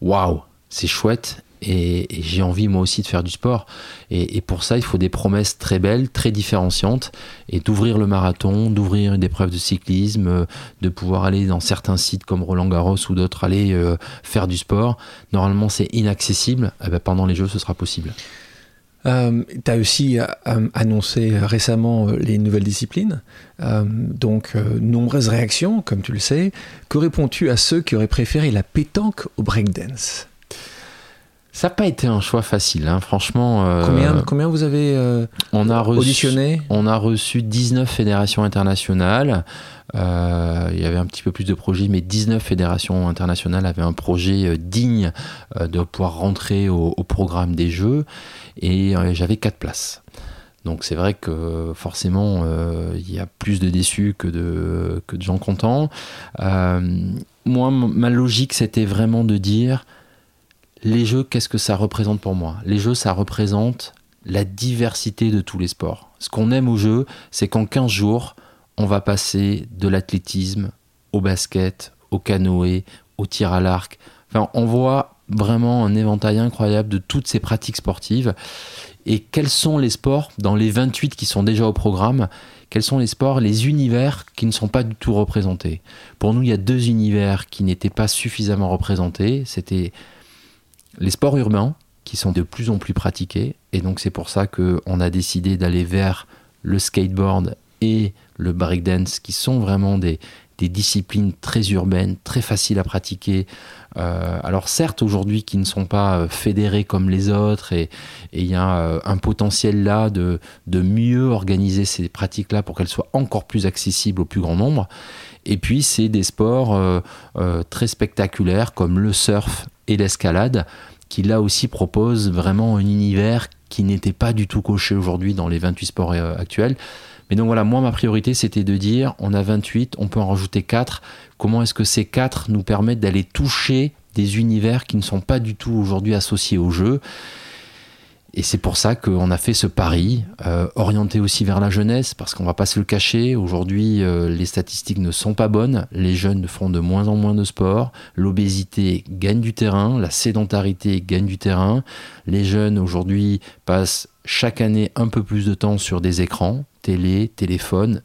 Waouh, c'est chouette et, j'ai envie moi aussi de faire du sport. Et, pour ça, il faut des promesses très belles, très différenciantes, et d'ouvrir le marathon, d'ouvrir une épreuve de cyclisme, euh, de pouvoir aller dans certains sites comme Roland Garros ou d'autres, aller euh, faire du sport. Normalement, c'est inaccessible. Eh ben, pendant les Jeux, ce sera possible. Euh, tu as aussi annoncé récemment les nouvelles disciplines, donc nombreuses réactions, comme tu le sais. Que réponds-tu à ceux qui auraient préféré la pétanque au breakdance? Ça n'a pas été un choix facile, hein. franchement. Euh, combien, combien vous avez euh, on a reçu, auditionné? On a reçu 19 fédérations internationales. Euh, il y avait un petit peu plus de projets, mais 19 fédérations internationales avaient un projet digne de pouvoir rentrer au, programme des Jeux. Et j'avais 4 places. Donc c'est vrai que forcément, il y a plus de déçus que de, que de gens contents. moi, ma logique, c'était vraiment de dire les jeux, qu'est-ce que ça représente pour moi? Les jeux, ça représente la diversité de tous les sports. Ce qu'on aime aux jeux, c'est qu'en 15 jours, on va passer de l'athlétisme au basket, au canoë, au tir à l'arc. Enfin, on voit vraiment un éventail incroyable de toutes ces pratiques sportives. Et quels sont les sports dans les 28 qui sont déjà au programme Quels sont les sports, les univers qui ne sont pas du tout représentés? Pour nous, il y a deux univers qui n'étaient pas suffisamment représentés. C'était les sports urbains qui sont de plus en plus pratiqués. Et donc c'est pour ça qu'on a décidé d'aller vers le skateboard et le breakdance qui sont vraiment des, disciplines très urbaines, très faciles à pratiquer. Euh, alors certes aujourd'hui qui ne sont pas euh, fédérés comme les autres et il y a euh, un potentiel là de, de mieux organiser ces pratiques-là pour qu'elles soient encore plus accessibles au plus grand nombre. Et puis c'est des sports très spectaculaires comme le surf et l'escalade qui là aussi proposent vraiment un univers qui n'était pas du tout coché aujourd'hui dans les 28 sports actuels. Mais donc voilà, moi, ma priorité, c'était de dire, on a 28, on peut en rajouter 4. Comment est-ce que ces 4 nous permettent d'aller toucher des univers qui ne sont pas du tout aujourd'hui associés au jeu? Et c'est pour ça qu'on a fait ce pari, euh, orienté aussi vers la jeunesse, parce qu'on va pas se le cacher, aujourd'hui euh, les statistiques ne sont pas bonnes, les jeunes font de moins en moins de sport, l'obésité gagne du terrain, la sédentarité gagne du terrain, les jeunes aujourd'hui passent chaque année un peu plus de temps sur des écrans, télé, téléphone.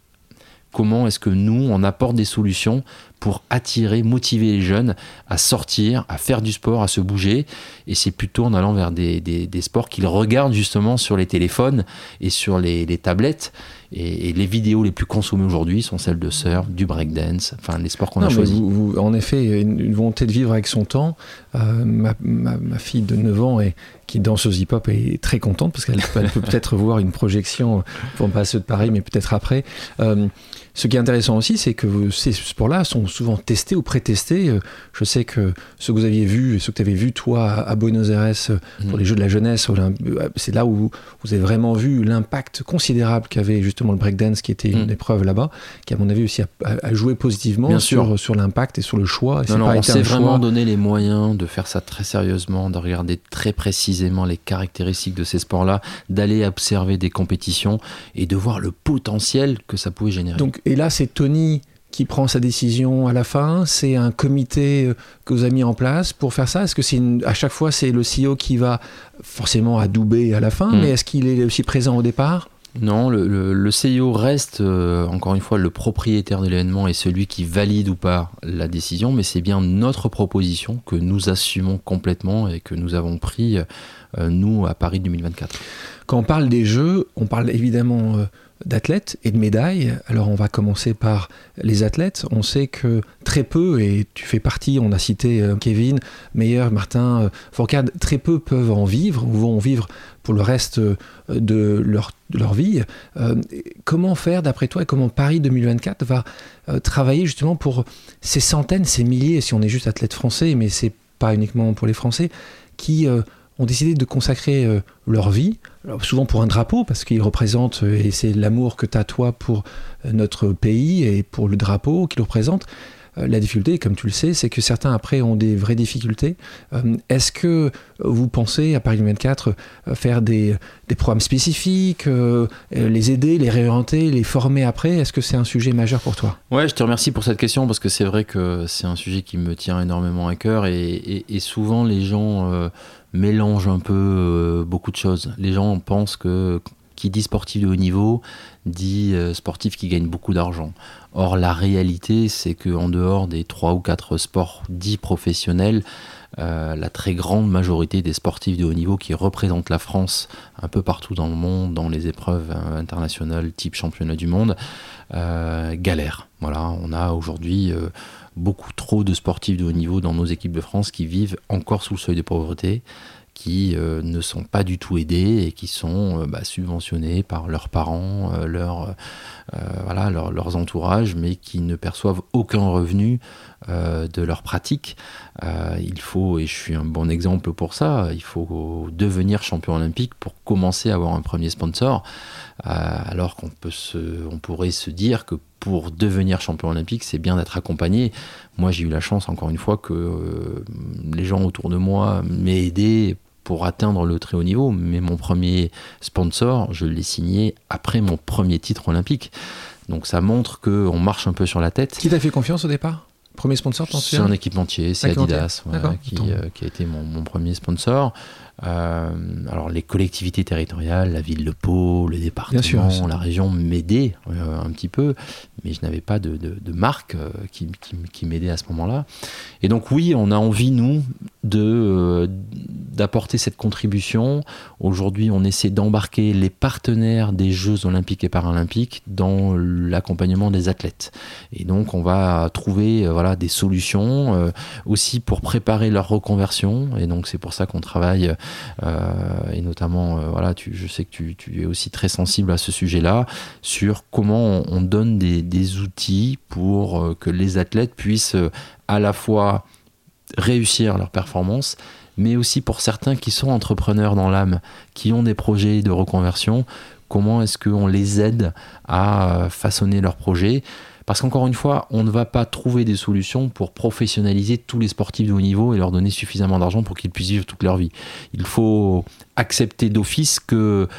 Comment est-ce que nous, on apporte des solutions pour attirer, motiver les jeunes à sortir, à faire du sport, à se bouger. Et c'est plutôt en allant vers des, sports qu'ils regardent justement sur les téléphones et sur les, tablettes. Et, les vidéos les plus consommées aujourd'hui sont celles de surf, du breakdance, enfin les sports qu'on a choisis. en effet, une, une, volonté de vivre avec son temps. Euh, ma, ma, fille de 9 ans, qui danse aux hip-hop, est très contente parce qu'elle peut peut-être voir une projection, pour pas ceux de Paris, mais peut-être après. Euh, ce qui est intéressant aussi, c'est que ces sports-là sont souvent testés ou pré-testés. Euh, je sais que ce que vous aviez vu et ce que tu avais vu, toi, à Buenos Aires, euh, pour mm. les Jeux de la jeunesse, euh, c'est là où vous avez vraiment vu l'impact considérable qu'avait justement le breakdance, qui était une mm. épreuve là-bas, qui, à mon avis, aussi a, joué positivement sur, sur l'impact et sur le choix. non, non, on s'est vraiment donné les moyens de faire ça très sérieusement, de regarder très précisément les caractéristiques de ces sports-là, d'aller observer des compétitions et de voir le potentiel que ça pouvait générer. Donc, et là, c'est Tony qui prend sa décision à la fin C'est un comité euh, que vous avez mis en place pour faire ça Est-ce que c'est à chaque fois c'est le CEO qui va forcément adouber à la fin, hmm. mais est-ce qu'il est aussi présent au départ? Non, le, CEO reste euh, encore une fois le propriétaire de l'événement et celui qui valide ou pas la décision, mais c'est bien notre proposition que nous assumons complètement et que nous avons pris, euh, nous, à Paris 2024. Quand on parle des jeux, on parle évidemment d'athlètes et de médailles. Alors on va commencer par les athlètes. On sait que très peu, et tu fais partie, on a cité euh, Kevin, Meyer, Martin, euh, Fourcade, très peu peuvent en vivre ou vont en vivre pour le reste euh, de leur, vie. comment faire d'après toi et comment Paris 2024 va travailler justement pour ces centaines, ces milliers, si on est juste athlète français, mais c'est pas uniquement pour les Français, qui ont décidé de consacrer euh, leur vie, souvent pour un drapeau, parce qu'ils représentent, euh, et c'est l'amour que tu as toi pour euh, notre pays et pour le drapeau qu'il représente. La difficulté, comme tu le sais, c'est que certains après ont des vraies difficultés. Est-ce que vous pensez à Paris 24 faire des, des programmes spécifiques, les aider, les réorienter, les former après? Est-ce que c'est un sujet majeur pour toi? Ouais, je te remercie pour cette question parce que c'est vrai que c'est un sujet qui me tient énormément à cœur et, souvent les gens mélange un peu euh, beaucoup de choses. Les gens pensent que qui dit sportif de haut niveau dit euh, sportif qui gagne beaucoup d'argent. Or, la réalité, c'est qu'en dehors des trois ou quatre sports dits professionnels, euh, la très grande majorité des sportifs de haut niveau qui représentent la France un peu partout dans le monde, dans les épreuves internationales type championnat du monde, galèrent. Voilà, on a aujourd'hui beaucoup trop de sportifs de haut niveau dans nos équipes de France qui vivent encore sous le seuil de pauvreté, qui euh, ne sont pas du tout aidés et qui sont euh, bah, subventionnés par leurs parents, euh, leur, voilà, leurs entourages, mais qui ne perçoivent aucun revenu de leur pratique. il faut, et je suis un bon exemple pour ça, il faut devenir champion olympique pour commencer à avoir un premier sponsor, alors qu'on peut se, on pourrait se dire que pour devenir champion olympique, c'est bien d'être accompagné. Moi, j'ai eu la chance, encore une fois, que les gens autour de moi m'aient aidé pour atteindre le très haut niveau. Mais mon premier sponsor, je l'ai signé après mon premier titre olympique. Donc ça montre qu'on marche un peu sur la tête. Qui t'a fait confiance au départ? Premier sponsor, C'est un équipementier, c'est Adidas, qui, qui, a été mon, mon premier sponsor. Euh, alors les collectivités territoriales, la ville de Pau, le département, la région m'aidaient euh, un petit peu, mais je n'avais pas de, marque euh, qui, qui, m'aidait à ce moment-là. Et donc oui, on a envie, nous, de d'apporter cette contribution. Aujourd'hui, on essaie d'embarquer les partenaires des Jeux olympiques et paralympiques dans l'accompagnement des athlètes. Et donc, on va trouver voilà, des solutions aussi pour préparer leur reconversion. Et donc, c'est pour ça qu'on travaille et notamment, euh, je sais que tu, es aussi très sensible à ce sujet-là, sur comment on, donne des, des, outils pour euh, que les athlètes puissent à la fois réussir leur performance, mais aussi pour certains qui sont entrepreneurs dans l'âme, qui ont des projets de reconversion, comment est-ce qu'on les aide à façonner leurs projets parce qu'encore une fois, on ne va pas trouver des solutions pour professionnaliser tous les sportifs de haut niveau et leur donner suffisamment d'argent pour qu'ils puissent vivre toute leur vie. Il faut accepter d'office que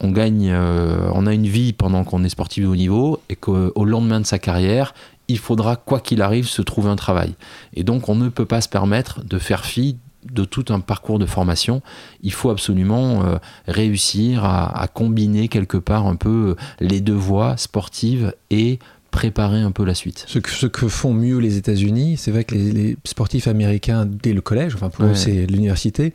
on gagne, euh, on a une vie pendant qu'on est sportif de haut niveau et qu'au lendemain de sa carrière, il faudra, quoi qu'il arrive, se trouver un travail. Et donc, on ne peut pas se permettre de faire fi de tout un parcours de formation. Il faut absolument euh, réussir à, à, combiner quelque part un peu les deux voies sportives et préparer un peu la suite. Ce que, ce que font mieux les États-Unis, c'est vrai que les, sportifs américains, dès le collège, enfin pour eux c'est l'université,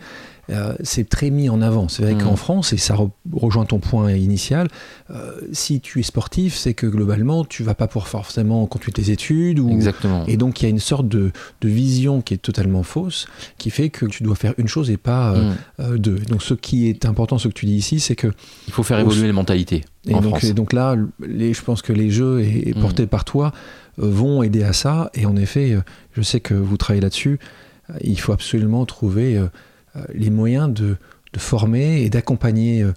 euh, c'est très mis en avant. C'est vrai mm. qu'en France, et ça rejoint ton point initial, euh, si tu es sportif, c'est que globalement, tu vas pas pour forcément continuer tes études. Ou... Exactement. Et donc, il y a une sorte de, de, vision qui est totalement fausse, qui fait que tu dois faire une chose et pas euh, mm. deux. Donc, ce qui est important, ce que tu dis ici, c'est que... Il faut faire évoluer les mentalités. Et en donc, France. Et donc là, les, je pense que les jeux et, mm. portés par toi vont aider à ça. Et en effet, je sais que vous travaillez là-dessus. Il faut absolument trouver les moyens de, former et d'accompagner. Euh,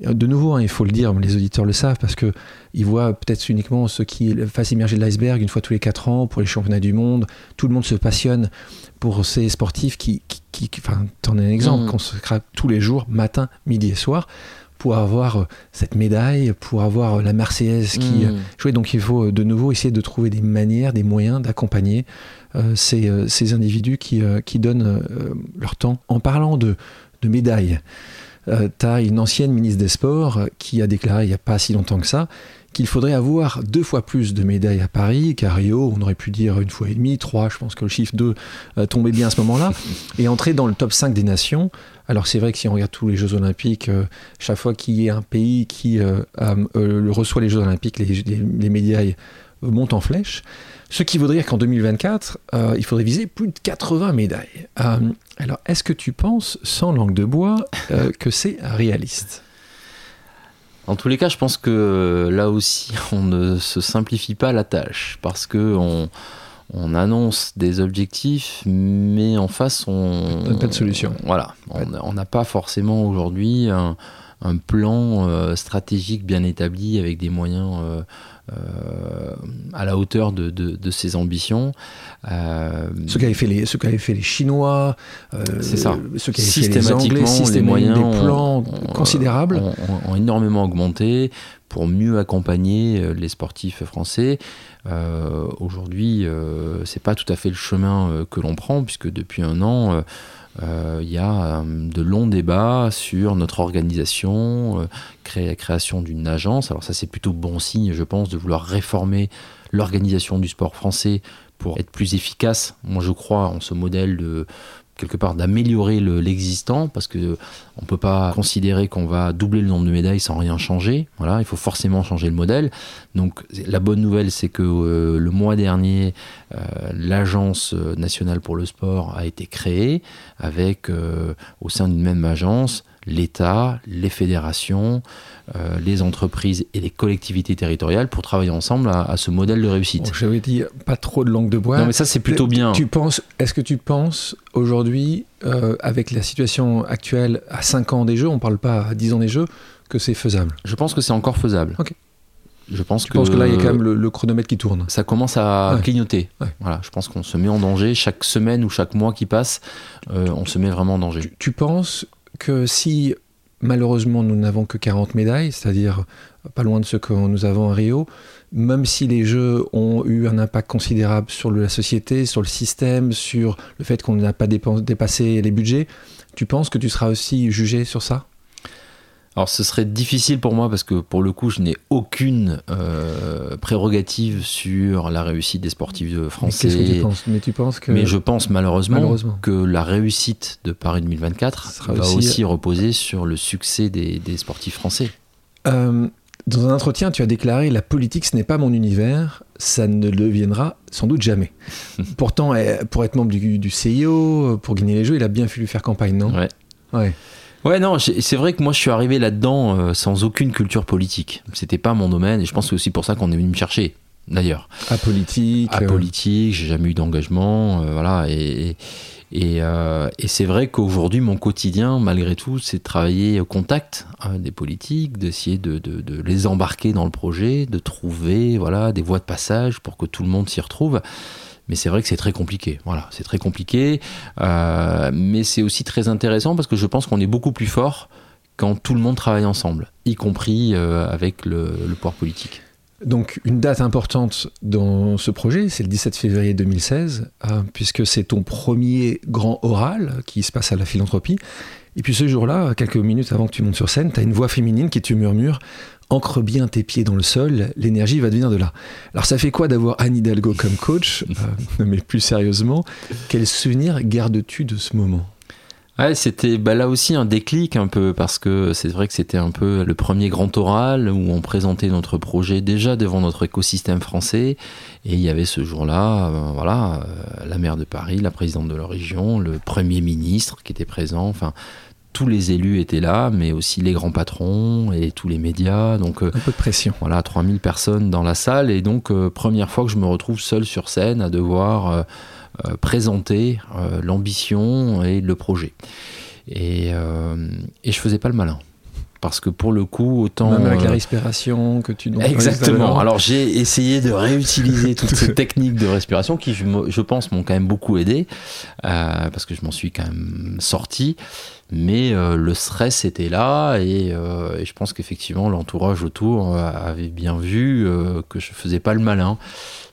de nouveau, hein, il faut le dire, les auditeurs le savent, parce qu'ils voient peut-être uniquement ce qui fassent émerger de l'iceberg une fois tous les 4 ans pour les championnats du monde. Tout le monde se passionne pour ces sportifs qui, qui, enfin, t'en es un exemple, mmh. qu'on se craque tous les jours, matin, midi et soir pour avoir euh, cette médaille, pour avoir la Marseillaise qui mmh. jouait. Donc il faut de nouveau essayer de trouver des manières, des moyens d'accompagner euh, euh, ces, individus qui, euh, qui donnent leur temps. En parlant de, de médailles, tu as une ancienne ministre des Sports qui a déclaré il n'y a pas si longtemps que ça qu'il faudrait avoir deux fois plus de médailles à Paris qu'à Rio. On aurait pu dire une fois et demie, trois. Je pense que le chiffre 2 tombait bien à ce moment-là. et entrer dans le top 5 des nations. Alors c'est vrai que si on regarde tous les Jeux Olympiques, chaque fois qu'il y a un pays qui reçoit les Jeux Olympiques, les, les, les médailles montent en flèche. Ce qui voudrait dire qu'en 2024, euh, il faudrait viser plus de 80 médailles. Euh, alors, est-ce que tu penses, sans langue de bois, euh, que c'est réaliste? En tous les cas, je pense que là aussi, on ne se simplifie pas la tâche parce que on, annonce des objectifs, mais en face, on. n'a pas de solution. voilà. On n'a pas forcément aujourd'hui un, un plan stratégique bien établi avec des moyens euh, à la hauteur de, de, ses ambitions. Euh, ce qu'avaient fait les, ce fait les Chinois, euh, c'est ça. Ce fait les Anglais, les moyens, des plans considérables ont, énormément augmenté pour mieux accompagner les sportifs français. Aujourd'hui, c'est pas tout à fait le chemin que l'on prend puisque depuis un an euh, il y a euh, de longs débats sur notre organisation, euh, la création d'une agence. Alors ça c'est plutôt bon signe, je pense, de vouloir réformer l'organisation du sport français pour être plus efficace. Moi je crois en ce modèle de quelque part d'améliorer l'existant parce que on peut pas considérer qu'on va doubler le nombre de médailles sans rien changer. Voilà, il faut forcément changer le modèle. Donc la bonne nouvelle, c'est que euh, le mois dernier, euh, l'agence nationale pour le sport a été créée avec euh, au sein d'une même agence l'État, les fédérations, euh, les entreprises et les collectivités territoriales pour travailler ensemble à, ce modèle de réussite. J'avais dit pas trop de langue de bois. Non, mais ça c'est plutôt bien. Tu penses Est-ce que tu penses aujourd'hui, euh, avec la situation actuelle, à 5 ans des Jeux, on parle pas à 10 ans des Jeux, que c'est faisable? Je pense que c'est encore faisable. Ok. Je pense que, que là, il y a quand même le, chronomètre qui tourne? Ça commence à clignoter. Voilà, je pense qu'on se met en danger. Chaque semaine ou chaque mois qui passe, euh, on se met vraiment en danger. tu penses que si malheureusement, nous n'avons que 40 médailles, c'est-à-dire pas loin de ce que nous avons à Rio. Même si les Jeux ont eu un impact considérable sur la société, sur le système, sur le fait qu'on n'a pas dépassé les budgets, tu penses que tu seras aussi jugé sur ça? Alors ce serait difficile pour moi parce que pour le coup je n'ai aucune euh, prérogative sur la réussite des sportifs français. Mais que tu penses? Mais tu penses que Mais je pense malheureusement, que la réussite de Paris 2024 va aussi... reposer sur le succès des, sportifs français. Euh, dans un entretien, tu as déclaré la politique ce n'est pas mon univers, ça ne le deviendra sans doute jamais. Pourtant, pour être membre du, du CIO, pour gagner les Jeux, il a bien fallu faire campagne, non? Ouais. Ouais. Ouais, non, c'est vrai que moi je suis arrivé là-dedans euh, sans aucune culture politique. C'était pas mon domaine et je pense que c'est aussi pour ça qu'on est venu me chercher, d'ailleurs. Apolitique. Apolitique, j'ai jamais eu d'engagement, euh, voilà. Et, et, euh, et c'est vrai qu'aujourd'hui, mon quotidien, malgré tout, c'est de travailler au contact hein, des politiques, d'essayer de, de, de, les embarquer dans le projet, de trouver voilà, des voies de passage pour que tout le monde s'y retrouve. Mais c'est vrai que c'est très compliqué. Voilà, c'est très compliqué. Euh, mais c'est aussi très intéressant parce que je pense qu'on est beaucoup plus fort quand tout le monde travaille ensemble, y compris euh, avec le, pouvoir politique. Donc une date importante dans ce projet, c'est le 17 février 2016, euh, puisque c'est ton premier grand oral qui se passe à la philanthropie. Et puis ce jour-là, quelques minutes avant que tu montes sur scène, tu as une voix féminine qui te murmure ancre bien tes pieds dans le sol, l'énergie va venir de là. Alors ça fait quoi d'avoir Anne Hidalgo comme coach? Euh, Mais plus sérieusement, quel souvenir gardes-tu de ce moment? Ouais, c'était bah, là aussi un déclic un peu parce que c'est vrai que c'était un peu le premier grand oral où on présentait notre projet déjà devant notre écosystème français. Et il y avait ce jour-là, euh, voilà, euh, la maire de Paris, la présidente de la région, le premier ministre qui était présent, enfin tous les élus étaient là, mais aussi les grands patrons et tous les médias. Donc, euh, un peu de pression. Voilà, 3000 personnes dans la salle. Et donc, euh, première fois que je me retrouve seul sur scène à devoir euh, présenter l'ambition et le projet. Et, et je faisais pas le malin parce que pour le coup, autant. Même avec la respiration que tu Exactement. Alors j'ai essayé de réutiliser toutes ces techniques de respiration qui, je, pense, m'ont quand même beaucoup aidé, parce que je m'en suis quand même sorti mais euh, le stress était là et, euh, et je pense qu'effectivement l'entourage autour euh, avait bien vu que je faisais pas le malin.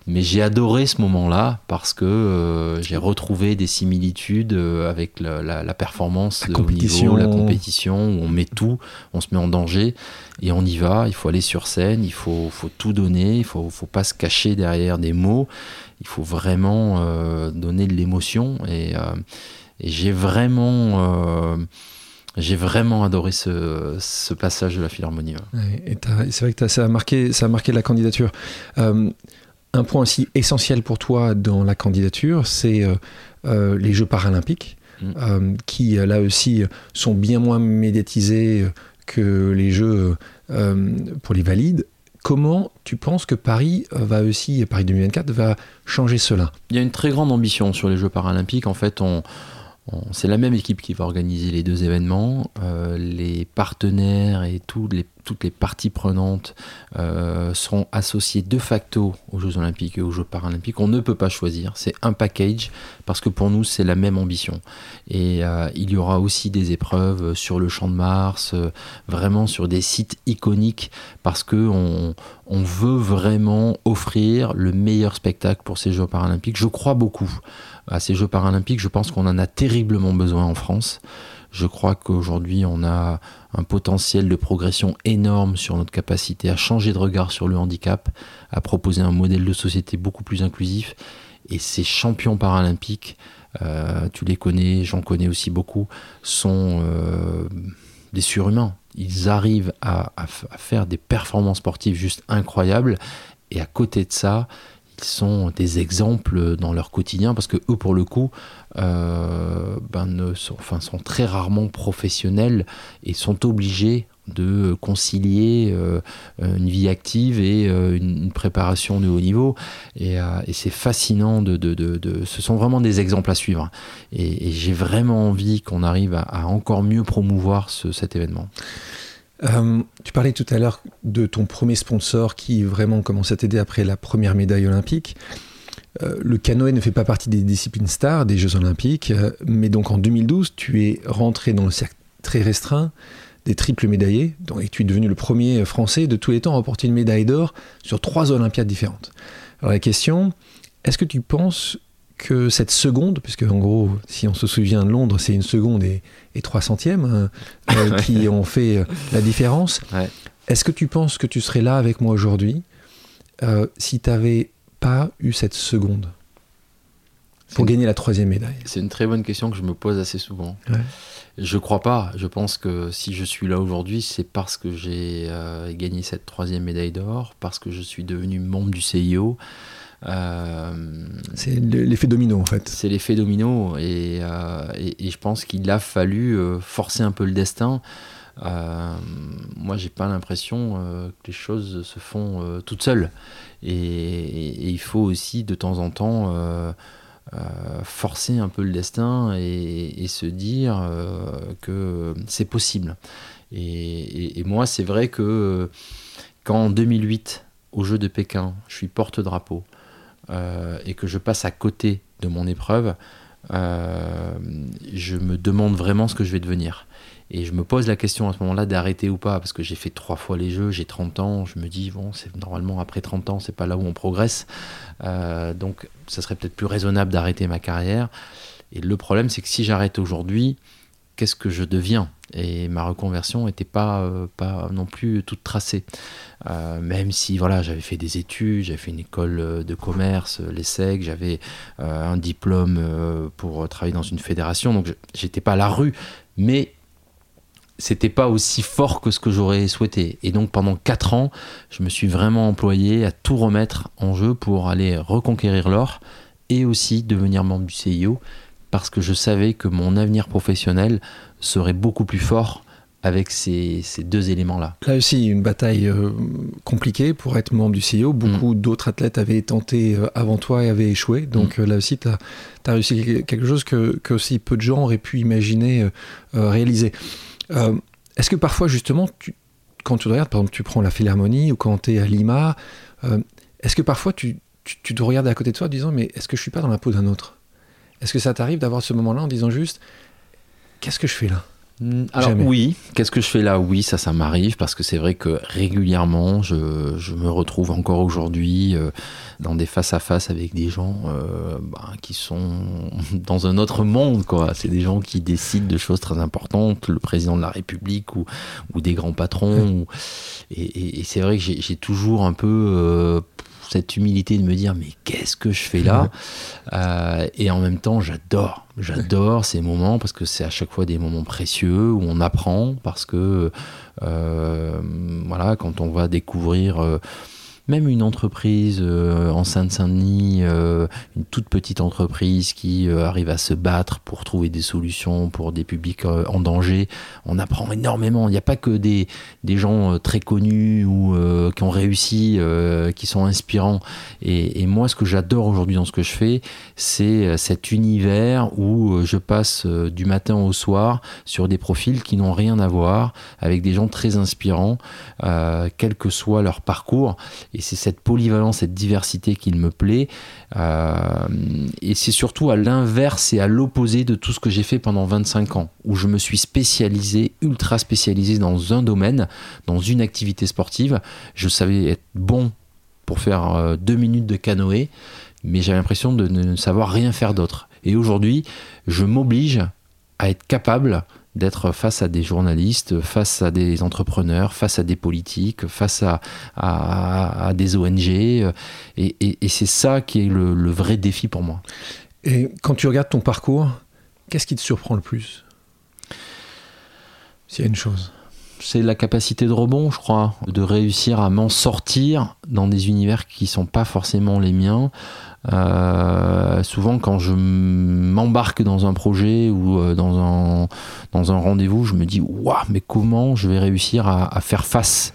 Mais j'ai adoré ce moment-là parce que j'ai retrouvé des similitudes avec la, la, la performance la compétition. la compétition où on met tout, on se met en danger et on y va. Il faut aller sur scène, il faut, faut tout donner, il faut, faut pas se cacher derrière des mots. Il faut vraiment donner de l'émotion et et j'ai vraiment, euh, j'ai vraiment adoré ce, ce, passage de la Philharmonie. et c'est vrai que ça a, marqué, ça a marqué la candidature. Euh, un point aussi essentiel pour toi dans la candidature, c'est euh, les Jeux paralympiques, mm. qui là aussi sont bien moins médiatisés que les Jeux pour les valides. Comment tu penses que Paris va aussi, Paris 2024, va changer cela? Il y a une très grande ambition sur les Jeux paralympiques. En fait, on, c'est la même équipe qui va organiser les deux événements. Euh, les partenaires et toutes les, parties prenantes euh, seront associées de facto aux Jeux Olympiques et aux Jeux Paralympiques. On ne peut pas choisir. C'est un package parce que pour nous, c'est la même ambition. Et euh, il y aura aussi des épreuves sur le Champ de Mars, vraiment sur des sites iconiques parce qu'on on veut vraiment offrir le meilleur spectacle pour ces Jeux Paralympiques. Je crois beaucoup à ces Jeux paralympiques. Je pense qu'on en a terriblement besoin en France. Je crois qu'aujourd'hui, on a un potentiel de progression énorme sur notre capacité à changer de regard sur le handicap, à proposer un modèle de société beaucoup plus inclusif. Et ces champions paralympiques, euh, tu les connais, j'en connais aussi beaucoup, sont euh, des surhumains. Ils arrivent à, à, faire des performances sportives juste incroyables. Et à côté de ça, ils sont des exemples dans leur quotidien parce que eux, pour le coup, euh, ben, sont, très rarement professionnels et sont obligés de concilier euh, une vie active et euh, une, préparation de haut niveau. Et, c'est fascinant, de, ce sont vraiment des exemples à suivre. Et, j'ai vraiment envie qu'on arrive à, encore mieux promouvoir ce, cet événement. Euh, tu parlais tout à l'heure de ton premier sponsor qui vraiment commence à t'aider après la première médaille olympique. Euh, le canoë ne fait pas partie des disciplines stars des Jeux olympiques, euh, mais donc en 2012, tu es rentré dans le cercle très restreint des triples médaillés, et tu es devenu le premier Français de tous les temps à remporter une médaille d'or sur trois Olympiades différentes. Alors la question, est-ce que tu penses que cette seconde, puisque en gros, si on se souvient de Londres, c'est une seconde et, trois centièmes hein, euh, qui ont fait euh, la différence, est-ce que tu penses que tu serais là avec moi aujourd'hui euh, si tu n'avais pas eu cette seconde pour gagner la troisième médaille? C'est une très bonne question que je me pose assez souvent. Je crois pas. Je pense que si je suis là aujourd'hui, c'est parce que j'ai gagné cette troisième médaille d'or, parce que je suis devenu membre du CIO. Euh, c'est l'effet domino en fait. C'est l'effet domino et, et, je pense qu'il a fallu forcer un peu le destin euh, moi, j'ai pas l'impression euh, que les choses se font euh, toutes seules. Et, il faut aussi de temps en temps forcer un peu le destin et, se dire que c'est possible. Et, moi, c'est vrai que quand en 2008, au Jeu de Pékin, je suis porte-drapeau et que je passe à côté de mon épreuve, je me demande vraiment ce que je vais devenir. Et je me pose la question à ce moment-là d'arrêter ou pas, parce que j'ai fait trois fois les jeux, j'ai 30 ans, je me dis, bon, c'est normalement après 30 ans, c'est pas là où on progresse. Euh, donc, ça serait peut-être plus raisonnable d'arrêter ma carrière. Et le problème, c'est que si j'arrête aujourd'hui, qu'est-ce que je deviens Et ma reconversion n'était pas, euh, pas non plus toute tracée. Euh, même si voilà, j'avais fait des études, j'avais fait une école de commerce, l'ESSEC, j'avais un diplôme pour travailler dans une fédération, donc j'étais pas à la rue. Mais c'était pas aussi fort que ce que j'aurais souhaité. Et donc pendant 4 ans, je me suis vraiment employé à tout remettre en jeu pour aller reconquérir l'or et aussi devenir membre du CIO parce que je savais que mon avenir professionnel serait beaucoup plus fort avec ces, deux éléments-là. Là aussi, une bataille euh, compliquée pour être membre du CIO. Beaucoup mm. d'autres athlètes avaient tenté euh, avant toi et avaient échoué. Donc mm. euh, là aussi, tu as, réussi quelque chose que, que, aussi peu de gens auraient pu imaginer réaliser. Euh, est-ce que parfois, justement, quand tu regardes, par exemple, tu prends la Philharmonie ou quand tu es à Lima, est-ce que parfois tu, te regardes à côté de toi en disant Mais est-ce que je suis pas dans la peau d'un autre? Est-ce que ça t'arrive d'avoir ce moment-là en disant juste Qu'est-ce que je fais là? Mm, alors oui, qu'est-ce que je fais là? Oui, ça, ça m'arrive parce que c'est vrai que régulièrement, je, me retrouve encore aujourd'hui euh, dans des face à face avec des gens euh, bah, qui sont dans un autre monde. quoi. C'est des gens qui décident de choses très importantes, le président de la République ou, ou des grands patrons. et, c'est vrai que j'ai toujours un peu euh, cette humilité de me dire mais qu'est-ce que je fais là? Et en même temps, j'adore, j'adore ces moments parce que c'est à chaque fois des moments précieux où on apprend parce que euh, voilà, quand on va découvrir euh, même une entreprise euh, en Seine-Saint-Denis, euh, une toute petite entreprise qui euh, arrive à se battre pour trouver des solutions pour des publics en danger, on apprend énormément. Il n'y a pas que des, des gens très connus ou qui ont réussi, qui sont inspirants. Et, et moi, ce que j'adore aujourd'hui dans ce que je fais, c'est cet univers où je passe du matin au soir sur des profils qui n'ont rien à voir, avec des gens très inspirants, quel que soit leur parcours. Et c'est cette polyvalence, cette diversité qui me plaît. Euh, et c'est surtout à l'inverse et à l'opposé de tout ce que j'ai fait pendant 25 ans, où je me suis spécialisé, ultra spécialisé dans un domaine, dans une activité sportive. Je savais être bon pour faire euh, deux minutes de canoë, mais j'avais l'impression de ne savoir rien faire d'autre. Et aujourd'hui, je m'oblige à être capable d'être face à des journalistes, face à des entrepreneurs, face à des politiques, face à, à, des ONG. Et, et, c'est ça qui est le, le, vrai défi pour moi. Et quand tu regardes ton parcours, qu'est-ce qui te surprend le plus? S'il y a une chose. C'est la capacité de rebond, je crois, de réussir à m'en sortir dans des univers qui ne sont pas forcément les miens, euh, souvent, quand je m'embarque dans un projet ou euh, dans un, dans un rendez-vous, je me dis Waouh, mais comment je vais réussir à, faire face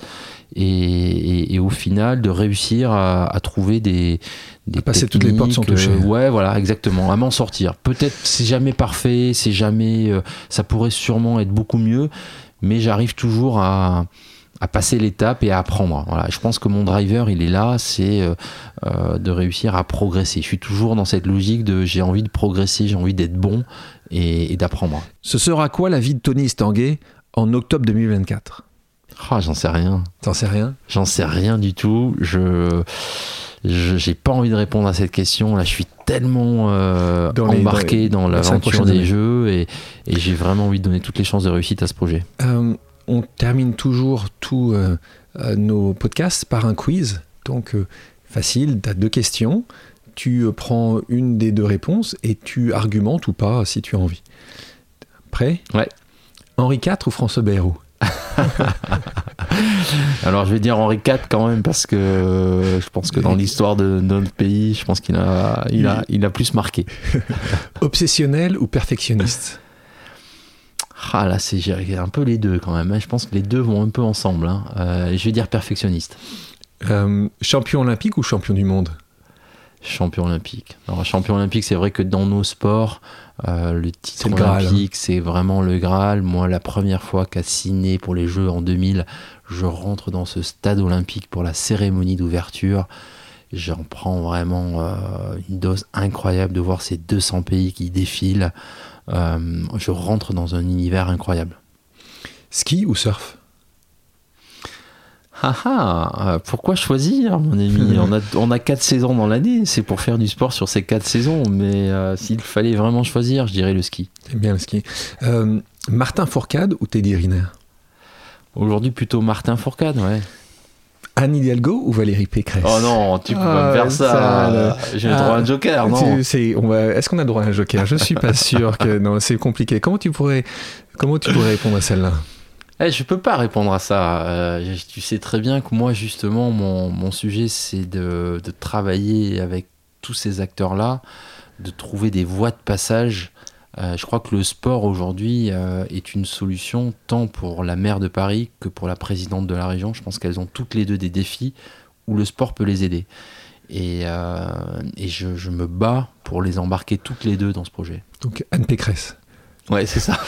et, au final, de réussir à, trouver des. des passer toutes les portes sont touchées. Euh, ouais, voilà, exactement, à m'en sortir. Peut-être c'est jamais parfait, c'est jamais. ça pourrait sûrement être beaucoup mieux, mais j'arrive toujours à à passer l'étape et à apprendre. Voilà. Je pense que mon driver, il est là, c'est euh, euh, de réussir à progresser. Je suis toujours dans cette logique de j'ai envie de progresser, j'ai envie d'être bon et, d'apprendre. Ce sera quoi la vie de Tony Estanguet en octobre 2024 Ah, j'en sais rien. T'en sais rien? J'en sais rien du tout. Je j'ai pas envie de répondre à cette question. Là, je suis tellement euh, Dans les- embarqué dans dans, l'aventure des années. jeux et, et j'ai vraiment envie de donner toutes les chances de réussite à ce projet. Euh, On termine toujours tous euh, euh, nos podcasts par un quiz. Donc, euh, facile, tu as deux questions. Tu prends une des deux réponses et tu argumentes ou pas si tu as envie. Prêt? Ouais. Henri IV ou François Bayrou? Alors, je vais dire Henri IV quand même parce que euh, je pense que dans l'histoire de notre pays, je pense qu'il a, il a, il a plus marqué. Obsessionnel ou perfectionniste? Ah là, c'est un peu les deux quand même. hein. Je pense que les deux vont un peu ensemble. hein. Euh, je vais dire perfectionniste. Euh, Champion olympique ou champion du monde? Champion olympique. Alors, champion olympique, c'est vrai que dans nos sports, euh, le titre le hein. olympique, c'est vraiment le Graal. Moi, la première fois qu'à Sydney pour les Jeux en 2000, je rentre dans ce stade olympique pour la cérémonie d'ouverture. J'en prends vraiment euh, une dose incroyable de voir ces 200 pays qui défilent. Euh, je rentre dans un univers incroyable. Ski ou surf? Ah ah, euh, pourquoi choisir, mon ami on a, on a quatre saisons dans l'année, c'est pour faire du sport sur ces quatre saisons, mais euh, s'il fallait vraiment choisir, je dirais le ski. Bien le ski. Euh, Martin Fourcade ou Teddy Riner? Aujourd'hui, plutôt Martin Fourcade, ouais. Anne Hidalgo ou Valérie Pécresse Oh non, tu peux Ah, pas me faire ça. J'ai le droit à Ah, un joker, non Est-ce qu'on a le droit à un joker? Je suis pas sûr que non, c'est compliqué. Comment tu pourrais, comment tu pourrais répondre à celle-là? Eh, Je peux pas répondre à ça. Euh, je- tu sais très bien que moi, justement, mon, mon sujet, c'est de, de travailler avec tous ces acteurs-là, de trouver des voies de passage. Euh, je crois que le sport aujourd'hui euh, est une solution tant pour la maire de Paris que pour la présidente de la région. Je pense qu'elles ont toutes les deux des défis où le sport peut les aider. Et, euh, et je, je me bats pour les embarquer toutes les deux dans ce projet. Donc Anne Pécresse. Ouais, c'est ça.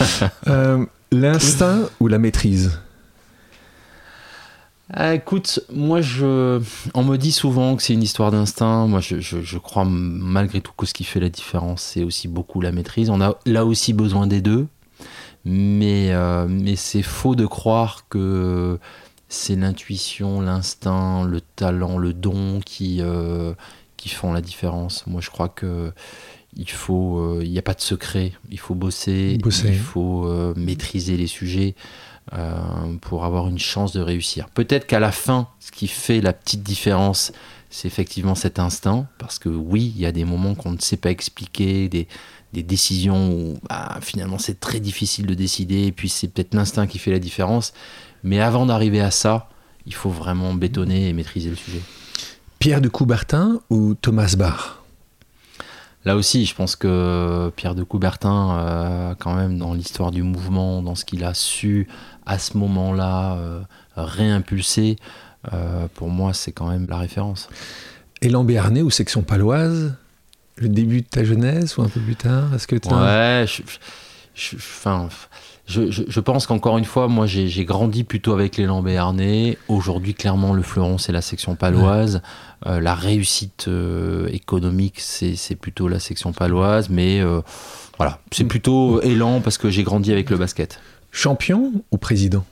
Euh, L'instinct ou la maîtrise? Ah, écoute, moi, je, on me dit souvent que c'est une histoire d'instinct. Moi, je, je- je crois malgré tout que ce qui fait la différence, c'est aussi beaucoup la maîtrise. On a là aussi besoin des deux, mais, euh, mais c'est faux de croire que c'est l'intuition, l'instinct, le talent, le don qui, euh, qui font la différence. Moi, je crois que il faut, euh, il n'y a pas de secret. Il faut bosser, Bosser. il faut maîtriser les sujets pour avoir une chance de réussir. Peut-être qu'à la fin, ce qui fait la petite différence, c'est effectivement cet instinct, parce que oui, il y a des moments qu'on ne sait pas expliquer, des, des décisions où bah, finalement c'est très difficile de décider, et puis c'est peut-être l'instinct qui fait la différence. Mais avant d'arriver à ça, il faut vraiment bétonner et maîtriser le sujet. Pierre de Coubertin ou Thomas Barr Là aussi, je pense que Pierre de Coubertin, euh, quand même, dans l'histoire du mouvement, dans ce qu'il a su à ce moment-là euh, réimpulser, euh, pour moi, c'est quand même la référence. Élan Béarnais ou section paloise Le début de ta jeunesse ou un peu plus tard Est-ce que Ouais, je, je- je- enfin, je, je- pense qu'encore une fois, moi, j'ai grandi plutôt avec l'élan béarnais. Aujourd'hui, clairement, le fleuron, c'est la section paloise. Euh, la réussite euh, économique, c'est c'est plutôt la section paloise. Mais euh, voilà, c'est plutôt élan parce que j'ai grandi avec le basket. Champion ou président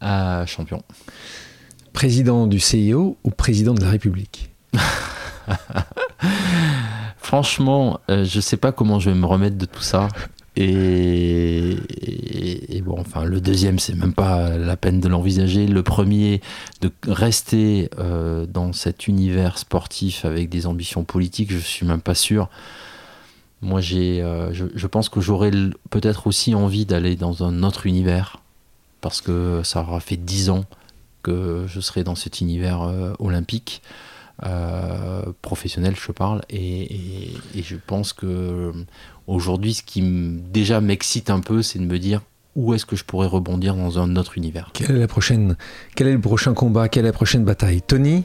Ah, champion. Président du CIO ou président de la République? Franchement, euh, je sais pas comment je vais me remettre de tout ça. Et, et- et bon, enfin, le deuxième, c'est même pas la peine de l'envisager. Le premier, de rester euh, dans cet univers sportif avec des ambitions politiques, je suis même pas sûr. Moi, j'ai, euh, je, pense que j'aurais peut-être aussi envie d'aller dans un autre univers parce que ça aura fait dix ans que je serai dans cet univers euh, olympique euh, professionnel, je parle, et, je pense que aujourd'hui, ce qui déjà m'excite un peu, c'est de me dire où est-ce que je pourrais rebondir dans un autre univers? Quel est le prochain combat? Quelle est la prochaine bataille? Tony,